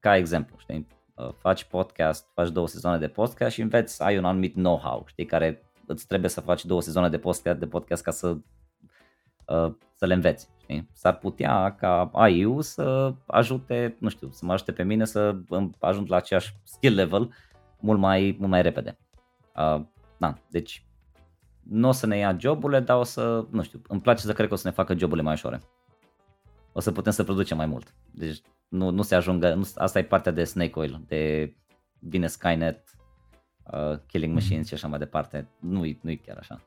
ca exemplu, știi, uh, faci podcast, faci două sezoane de podcast și înveți, ai un anumit know-how, știi, care îți trebuie să faci două sezoane de podcast, de podcast ca să, uh, să le înveți. Știi? S-ar putea ca AI-ul să ajute, nu știu, să mă ajute pe mine să ajung la aceeași skill level mult mai, mult mai repede. Uh, da, deci nu o să ne ia joburile, dar o să, nu știu, îmi place să cred că o să ne facă joburile mai ușoare. O să putem să producem mai mult. Deci nu, nu se ajungă, nu, asta e partea de snake oil, de vine Skynet, uh, Killing Machines și așa mai departe. Nu e chiar așa.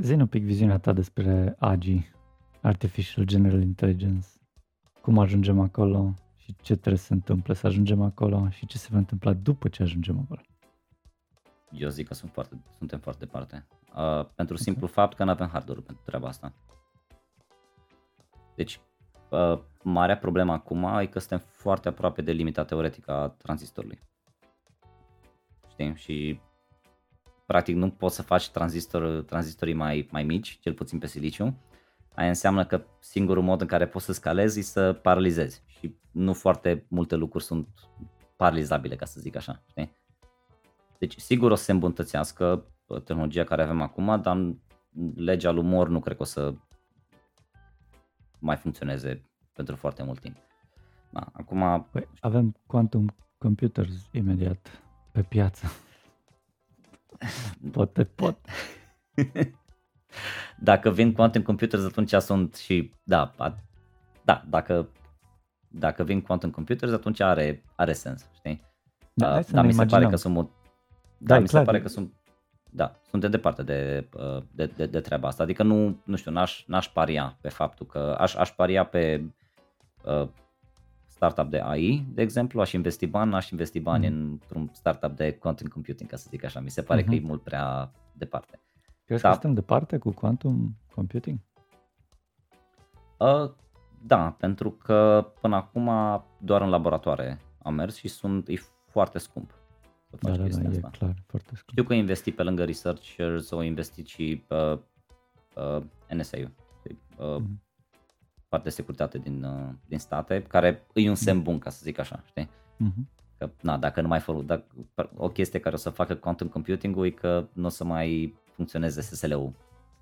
Zi un pic viziunea ta despre AGI, Artificial General Intelligence. Cum ajungem acolo și ce trebuie să se întâmple să ajungem acolo și ce se va întâmpla după ce ajungem acolo. Eu zic că sunt foarte, suntem foarte departe. Uh, pentru okay. simplu fapt că nu avem hardware pentru treaba asta. Deci, uh, marea problemă acum e că suntem foarte aproape de limita teoretică a tranzistorului. Știi? Și practic nu poți să faci tranzistor, tranzistorii mai, mai mici, cel puțin pe siliciu, aia înseamnă că singurul mod în care poți să scalezi e să paralizezi și nu foarte multe lucruri sunt paralizabile, ca să zic așa. Știi? Deci sigur o să se îmbunătățească uh, tehnologia care avem acum, dar legea lui Moore nu cred că o să mai funcționeze pentru foarte mult timp. Da, acum... Păi, avem quantum computers imediat pe piață. Poate *laughs* pot. *laughs* dacă vin quantum computers, atunci sunt și, da, da, dacă, dacă vin quantum computers, atunci are, are sens, știi? Da, uh, da mi se pare că sunt, da, da mi clar. se pare că sunt, da, sunt de departe de, uh, de, de, de treaba asta, adică nu, nu știu, n-aș, n-aș paria pe faptul că, aș, aș paria pe uh, startup de AI, de exemplu, aș investi bani, aș investi bani mm. într-un startup de quantum computing, ca să zic așa. Mi se pare mm-hmm. că e mhm. mult prea departe. Crezi da. că suntem departe cu quantum computing? Uh, da, pentru că până acum doar în laboratoare am mers și sunt, e foarte scump. Să faci da, da, da, asta. e clar, foarte scump. Știu că investi pe lângă researchers, au investit și uh, uh, NSA-ul. Uh, mm-hmm parte de securitate din, uh, din state, care e un semn bun, ca să zic așa, știi? Uh-huh. Că, na, dacă nu mai for, dacă, o chestie care o să facă quantum computing-ul e că nu o să mai funcționeze SSL-ul.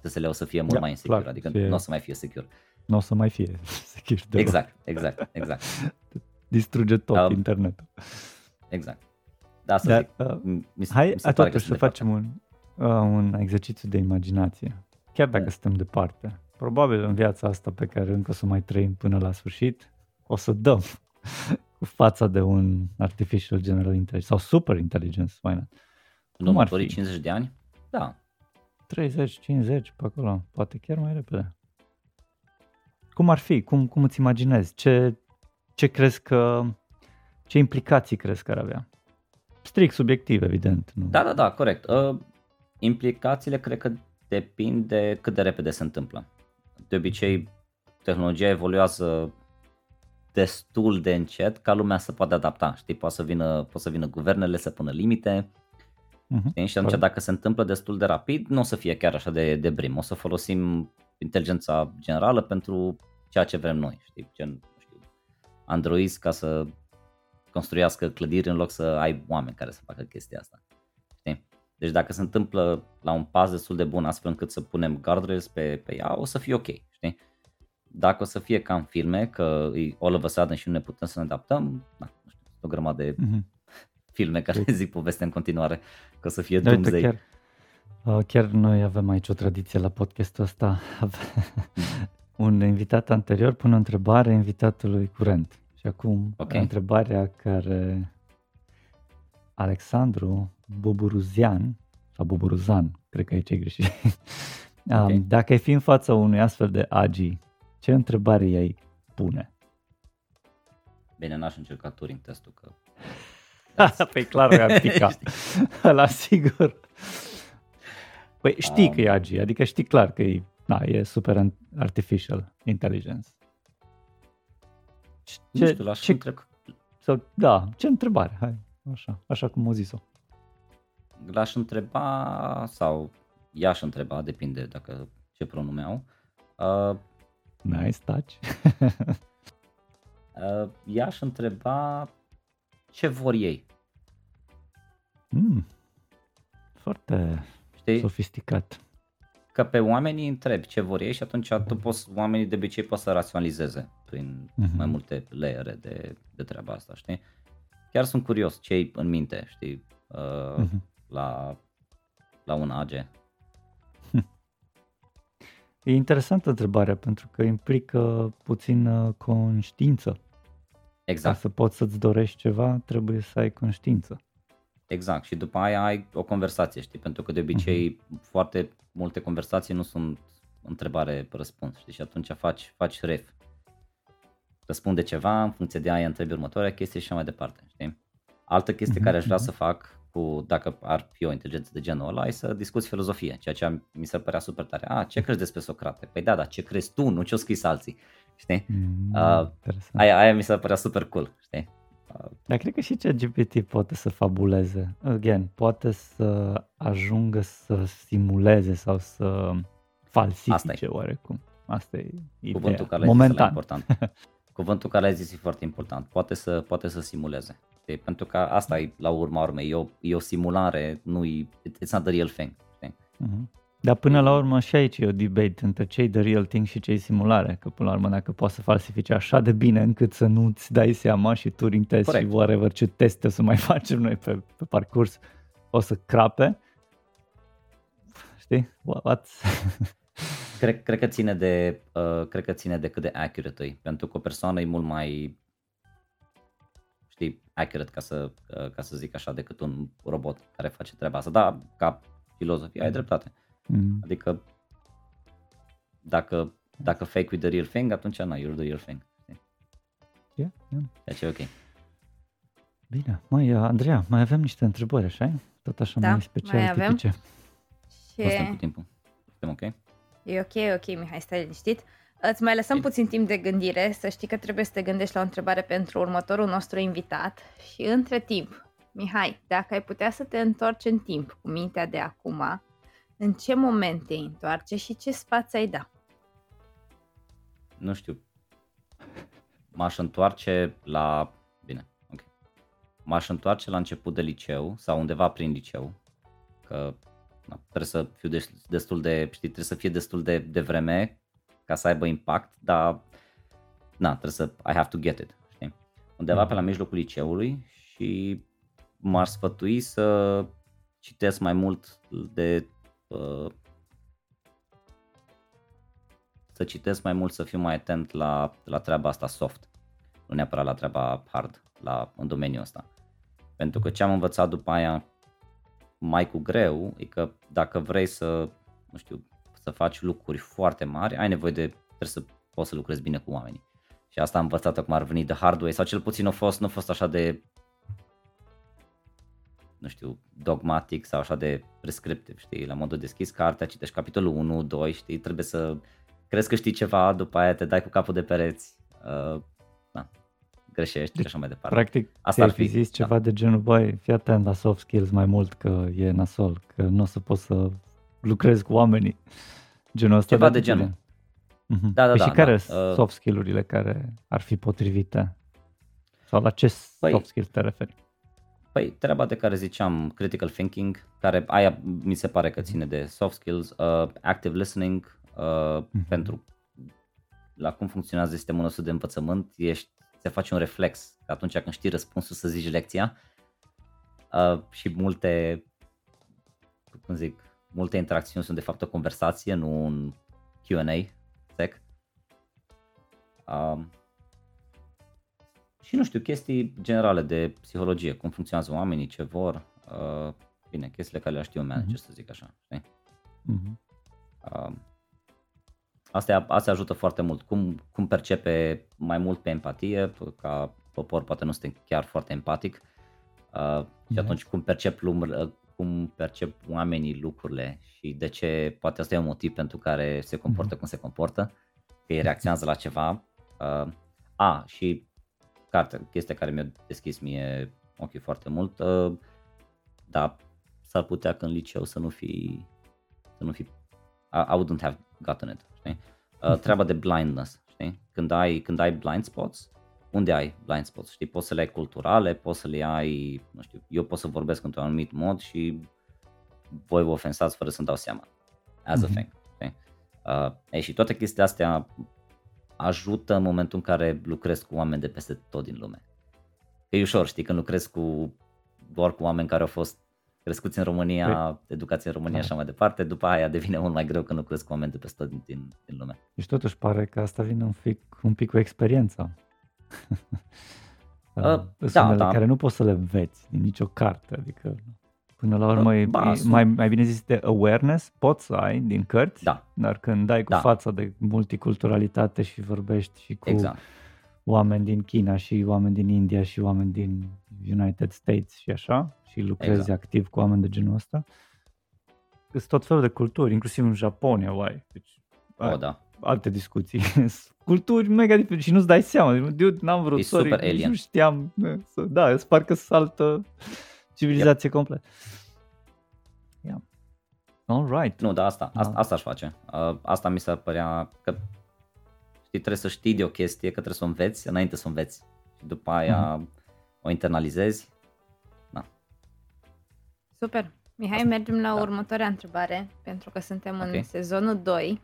SSL-ul o să fie mult da, mai insecure, clar, adică fie... nu o să mai fie secure. Nu o să mai fie *laughs* secure. De exact, exact, exact. *laughs* Distruge tot um, internetul. Exact. Da, să Dar, zic, uh, mi, mi hai mi se atunci să facem un, uh, un exercițiu de imaginație. Chiar dacă mm. suntem departe probabil în viața asta pe care încă o să mai trăim până la sfârșit, o să dăm cu *laughs* fața de un artificial general intelligence sau super intelligence, why not? În următorii 50 de ani? Da. 30, 50, pe acolo, poate chiar mai repede. Cum ar fi? Cum, cum îți imaginezi? Ce, ce crezi că, ce implicații crezi că ar avea? Strict subiectiv, evident. Nu? Da, da, da, corect. Uh, implicațiile cred că depind de cât de repede se întâmplă de obicei tehnologia evoluează destul de încet ca lumea să poată adapta, știi, poate să vină, poate să vină guvernele să pună limite, uh-huh. și atunci dacă se întâmplă destul de rapid, nu o să fie chiar așa de, de brim, o să folosim inteligența generală pentru ceea ce vrem noi, știi, gen, nu știu, Android ca să construiască clădiri în loc să ai oameni care să facă chestia asta. Deci dacă se întâmplă la un pas destul de bun astfel încât să punem guardrails pe, pe ea, o să fie ok, știi? Dacă o să fie ca în filme, că e all of a sudden și nu ne putem să ne adaptăm, da, nu știu, o grămadă de mm-hmm. *laughs* filme care deci- zic poveste în continuare, că o să fie Doomsday. Chiar, uh, chiar noi avem aici o tradiție la podcastul ăsta. *laughs* un invitat anterior pune o întrebare invitatului curent. Și acum okay. întrebarea care Alexandru Boburuzian, sau Boburuzan, cred că aici e greșit. *laughs* Okay. Dacă ai fi în fața unui astfel de agi, ce întrebare i-ai pune? Bine, n-aș încerca Turing testul, că... *laughs* păi clar mi-ar *laughs* pica. La sigur. Păi știi um, că e agi, adică știi clar că e, na, e super artificial intelligence. Ce, nu știu, l-aș ce, întreb. Sau, da, ce întrebare? Hai, așa, așa cum o zis-o l-aș întreba sau i-aș întreba, depinde dacă ce pronume au. Uh, nice touch. *laughs* uh, i-aș întreba ce vor ei. Mm, foarte Știi? sofisticat. Că pe oamenii întreb ce vor ei și atunci tu poți, oamenii de obicei pot să raționalizeze prin uh-huh. mai multe layere de, de treaba asta, știi? Chiar sunt curios ce în minte, știi? Uh, uh-huh la, la un AG? E interesantă întrebarea pentru că implică puțin uh, conștiință. Exact. Ca să poți să-ți dorești ceva, trebuie să ai conștiință. Exact. Și după aia ai o conversație, știi? Pentru că de obicei uh-huh. foarte multe conversații nu sunt întrebare-răspuns, știi? Și atunci faci, faci ref. Răspunde ceva, în funcție de aia întrebi următoarea chestie și așa mai departe, știi? Altă chestie uh-huh. care aș vrea să fac cu, dacă ar fi o inteligență de genul ăla, ai să discuți filozofie, ceea ce mi se părea super tare. A, ce crezi despre Socrate? Păi da, dar ce crezi tu, nu ce-o scris alții, știi? Mm, uh, aia, aia mi se părea super cool, știi? Uh, dar cred că și ce GPT poate să fabuleze. Again, poate să ajungă să simuleze sau să falsifice oarecum. Asta e ideea. Cuvântul care ai zis ăla e important. *laughs* Cuvântul care ai zis e foarte important. Poate să, poate să simuleze. De, pentru că asta e la urma urmei. E o, e o simulare, nu e, it's not the real thing. Uh-huh. Dar până la urmă și aici e o debate între cei de real thing și cei simulare, că până la urmă dacă poți să falsifici așa de bine încât să nu-ți dai seama și Turing test Correct. și whatever ce teste o să mai *laughs* facem noi pe, pe parcurs, o să crape, știi? What? *laughs* cred, cred, că ține de, uh, cred că ține de cât de accurate e, pentru că o persoană e mult mai știi, accurate ca să, uh, ca să zic așa decât un robot care face treaba asta. Da, ca filozofie ai dreptate. Mm. Adică dacă, dacă fake with the real thing, atunci nu, you're the real thing. Yeah, yeah. Deci e ok. Bine, mai Andreea, mai avem niște întrebări, așa Tot așa da, mai special mai avem. tipice. Și... cu timpul. Suntem ok? E ok, e ok, Mihai, stai liniștit. Îți mai lăsăm puțin timp de gândire, să știi că trebuie să te gândești la o întrebare pentru următorul nostru invitat și între timp, Mihai, dacă ai putea să te întorci în timp cu mintea de acum, în ce moment te întoarce și ce sfat ai da? Nu știu. M-aș întoarce la... Bine, ok. M-aș întoarce la început de liceu sau undeva prin liceu, că na, trebuie să fiu destul de, știi, trebuie să fie destul de, de vreme ca să aibă impact, dar na, trebuie să, I have to get it, știi? Undeva pe la mijlocul liceului și m-ar sfătui să citesc mai mult de uh, să citesc mai mult, să fiu mai atent la, la treaba asta soft, nu neapărat la treaba hard la, în domeniul ăsta. Pentru că ce am învățat după aia mai cu greu e că dacă vrei să, nu știu, să faci lucruri foarte mari, ai nevoie de, trebuie să poți să lucrezi bine cu oamenii. Și asta am învățat acum ar veni de hard way, sau cel puțin nu a fost, nu a fost așa de nu știu, dogmatic sau așa de prescriptiv, știi, la modul deschis cartea, citești capitolul 1, 2, știi, trebuie să crezi că știi ceva, după aia te dai cu capul de pereți, uh, na, greșești deci, și așa mai departe. Practic, Asta ar fi zis da. ceva de genul, băi, fii atent la soft skills mai mult că e nasol, că nu o să poți să lucrezi cu oamenii. Genul ăsta ceva de, de genul. Uh-huh. Da, da, păi da. Și care da. sunt uh, soft skill-urile care ar fi potrivite? Sau la ce păi, soft skills te referi? Păi treaba de care ziceam, critical thinking, care aia mi se pare că ține de soft skills, uh, active listening, uh, mm-hmm. pentru la cum funcționează sistemul nostru de învățământ, ești, se face un reflex că atunci când știi răspunsul să zici lecția uh, și multe, cum zic, multe interacțiuni sunt de fapt o conversație, nu un Q&A sec. Uh, și nu știu, chestii generale de psihologie, cum funcționează oamenii, ce vor, uh, bine, chestiile care le știu manager, uh-huh. să zic așa, știi? Uh-huh. Uh, astea, astea ajută foarte mult. Cum, cum percepe mai mult pe empatie, ca popor poate nu suntem chiar foarte empatic, uh, și uh-huh. atunci cum percep, lum- cum percep oamenii lucrurile și de ce, poate asta e un motiv pentru care se comportă uh-huh. cum se comportă, că ei reacționează la ceva. Uh, a, și carte, chestia care mi-a deschis mie ochii foarte mult, uh, dar s-ar putea că în liceu să nu fi, să nu fi, I, I wouldn't have gotten it, știi? Uh, *laughs* treaba de blindness, știi? Când ai, când ai blind spots, unde ai blind spots, știi? Poți să le ai culturale, poți să le ai, nu știu, eu pot să vorbesc într-un anumit mod și voi vă ofensați fără să-mi dau seama, as mm-hmm. a mhm. thing, știi? Uh, ei, și toate chestiile astea ajută în momentul în care lucrezi cu oameni de peste tot din lume. E ușor, știi, când lucrezi cu doar cu oameni care au fost crescuți în România, păi, educați în România da. și așa mai departe, după aia devine mult mai greu când lucrezi cu oameni de peste tot din, din, din lume. Deci totuși pare că asta vine un pic, un pic cu experiența. *laughs* uh, da, da. care nu poți să le înveți din nicio carte, adică Până la urmă, e, ba, mai, mai bine zis de awareness, poți să ai din cărți, da. dar când dai cu da. fața de multiculturalitate și vorbești și cu exact. oameni din China și oameni din India și oameni din United States și așa, și lucrezi exact. activ cu oameni de genul ăsta, sunt tot felul de culturi, inclusiv în Japonia, uai. Deci, oh, da. alte discuții. *laughs* culturi mega diferite și nu-ți dai seama. Dude, n-am vrut, e sorry, super alien. nu știam. Da, îți parcă saltă civilizație yep. complet. Yeah. All right. Nu, dar asta, asta, da. asta aș face. Uh, asta mi se părea că Știi, trebuie să știi de o chestie, că trebuie să o înveți înainte să o înveți. Și după aia mm-hmm. o internalizezi. Da. Super. Mihai, mergem la da. următoarea întrebare, pentru că suntem okay. în sezonul 2.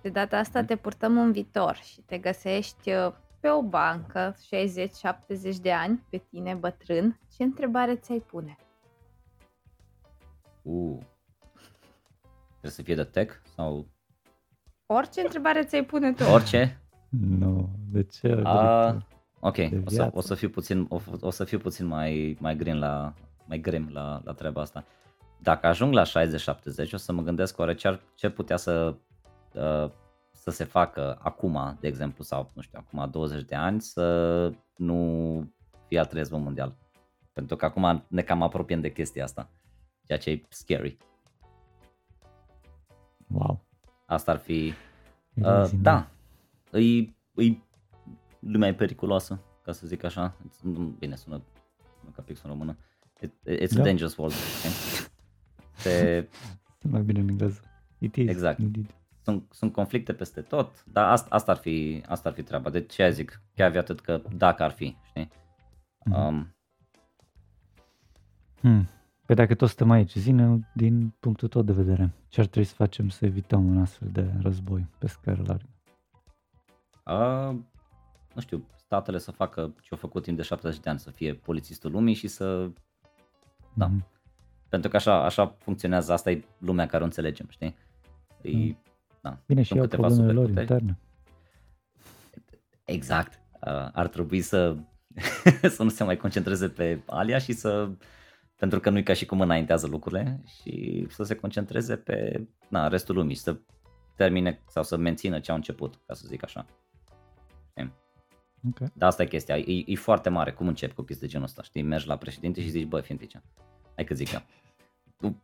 De data asta mm. te purtăm în viitor și te găsești uh, pe o bancă, 60-70 de ani, pe tine bătrân. Ce întrebare ți-ai pune? Uh. Trebuie să fie de tech sau... Orice întrebare ți-ai pune tu. Orice? Nu, de ce? Uh, ok, o să, o să fiu puțin, o, o să fiu puțin mai, mai green la, mai grim la, la treaba asta. Dacă ajung la 60-70, o să mă gândesc oare ce, ar, ce putea să, uh, să se facă acum, de exemplu, sau nu știu, acum 20 de ani, să nu fie al treizea mondial. Pentru că acum ne cam apropiem de chestia asta, ceea ce e scary. Wow. Asta ar fi... Uh, da, e, e lumea e periculoasă, ca să zic așa. Bine, sună, sună ca pixul în română. It, it's da. a dangerous world. Okay? *laughs* Te... Mai bine în engleză. It is. Exact. Indeed. Sunt, sunt conflicte peste tot, dar asta, asta, ar fi, asta ar fi treaba. De ce zic? Chiar atât că dacă ar fi, știi? Mm-hmm. Um, hmm. Păi dacă tot suntem aici, zine din punctul tău de vedere, ce ar trebui să facem să evităm un astfel de război pe scară largă? Uh, nu știu, statele să facă ce au făcut timp de 70 de ani, să fie polițistul lumii și să... Da. Mm-hmm. Pentru că așa, așa funcționează, asta e lumea care o înțelegem, știi? E, mm. Da, Bine, și au problemele lor interne. Exact. Uh, ar trebui să, *laughs* să nu se mai concentreze pe alia și să pentru că nu e ca și cum înaintează lucrurile și să se concentreze pe na, restul lumii, să termine sau să mențină ce au început, ca să zic așa. Okay. Dar asta e chestia, e, e foarte mare, cum începi cu chestii de genul ăsta, știi, mergi la președinte și zici, bă, fiintice, hai că zic eu. Tu... *laughs*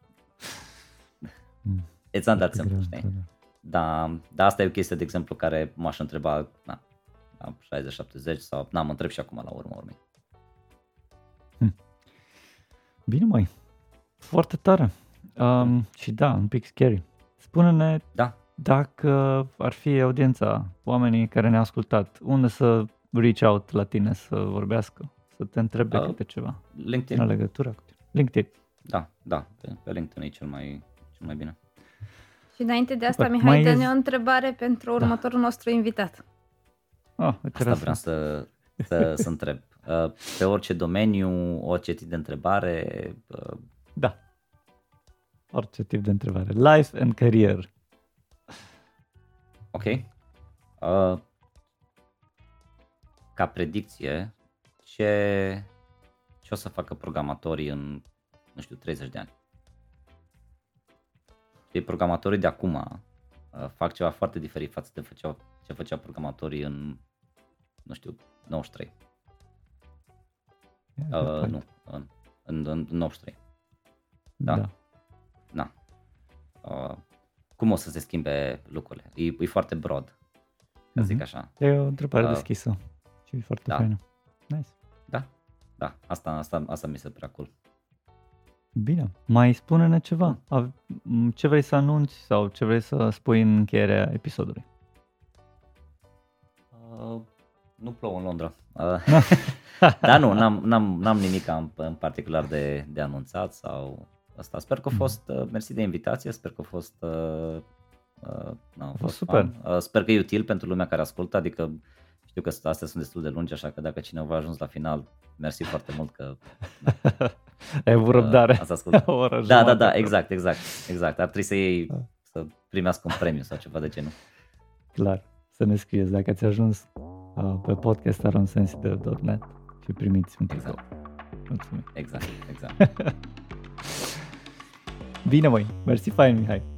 Mm. It's not that simple, știi? Da, dar asta e o chestie, de exemplu, care m-aș întreba, na, la 60-70 sau, na, mă întreb și acum la urmă urmei. Hmm. Bine, mai. Foarte tare. Um, și da, un pic scary. Spune-ne da. dacă ar fi audiența, oamenii care ne-au ascultat, unde să reach out la tine să vorbească, să te întrebe uh, câte ceva. LinkedIn. În legătură cu tine. LinkedIn. Da, da, pe, pe LinkedIn e cel mai, cel mai bine. Și înainte de asta, Super. Mihai, dă-ne o întrebare pentru da. următorul nostru invitat. Oh, asta vreau să, să, să întreb. Uh, pe orice domeniu, orice tip de întrebare. Uh, da. Orice tip de întrebare. Life and career. Ok. Uh, ca predicție, ce, ce o să facă programatorii în, nu știu, 30 de ani? Și programatorii de acum uh, fac ceva foarte diferit față de făceau, ce făceau programatorii în, nu știu, 93. Uh, nu, în, în, în 93. Da. da. da. Uh, cum o să se schimbe lucrurile? E, e foarte broad, să zic mhm. așa. E o întrebare uh, deschisă și e foarte da. faină. Nice. Da, da, asta, asta, asta mi se prea cool. Bine, mai spune-ne ceva. Ce vrei să anunți sau ce vrei să spui în încheierea episodului? Uh, nu plouă în Londra. Uh, *laughs* Dar nu, n-am, n-am, n-am nimic în, în particular de, de anunțat sau asta. Sper că a fost, uh, mersi de invitație, sper că a fost, uh, uh, a fost, fost super. Uh, sper că e util pentru lumea care ascultă, adică știu că astea sunt destul de lungi, așa că dacă cineva a ajuns la final, mersi foarte mult că... *laughs* Ai avut răbdare. Uh, ați ascultat. *laughs* da, da, da, exact, exact, exact. Ar trebui să iei, să primească un premiu sau ceva de genul. Clar, să ne scrieți dacă ați ajuns uh, pe podcast.aronsensitive.net și primiți un tricou. Exact. Mulțumim. Exact, exact. *laughs* Bine, măi. Mersi fain, Mihai.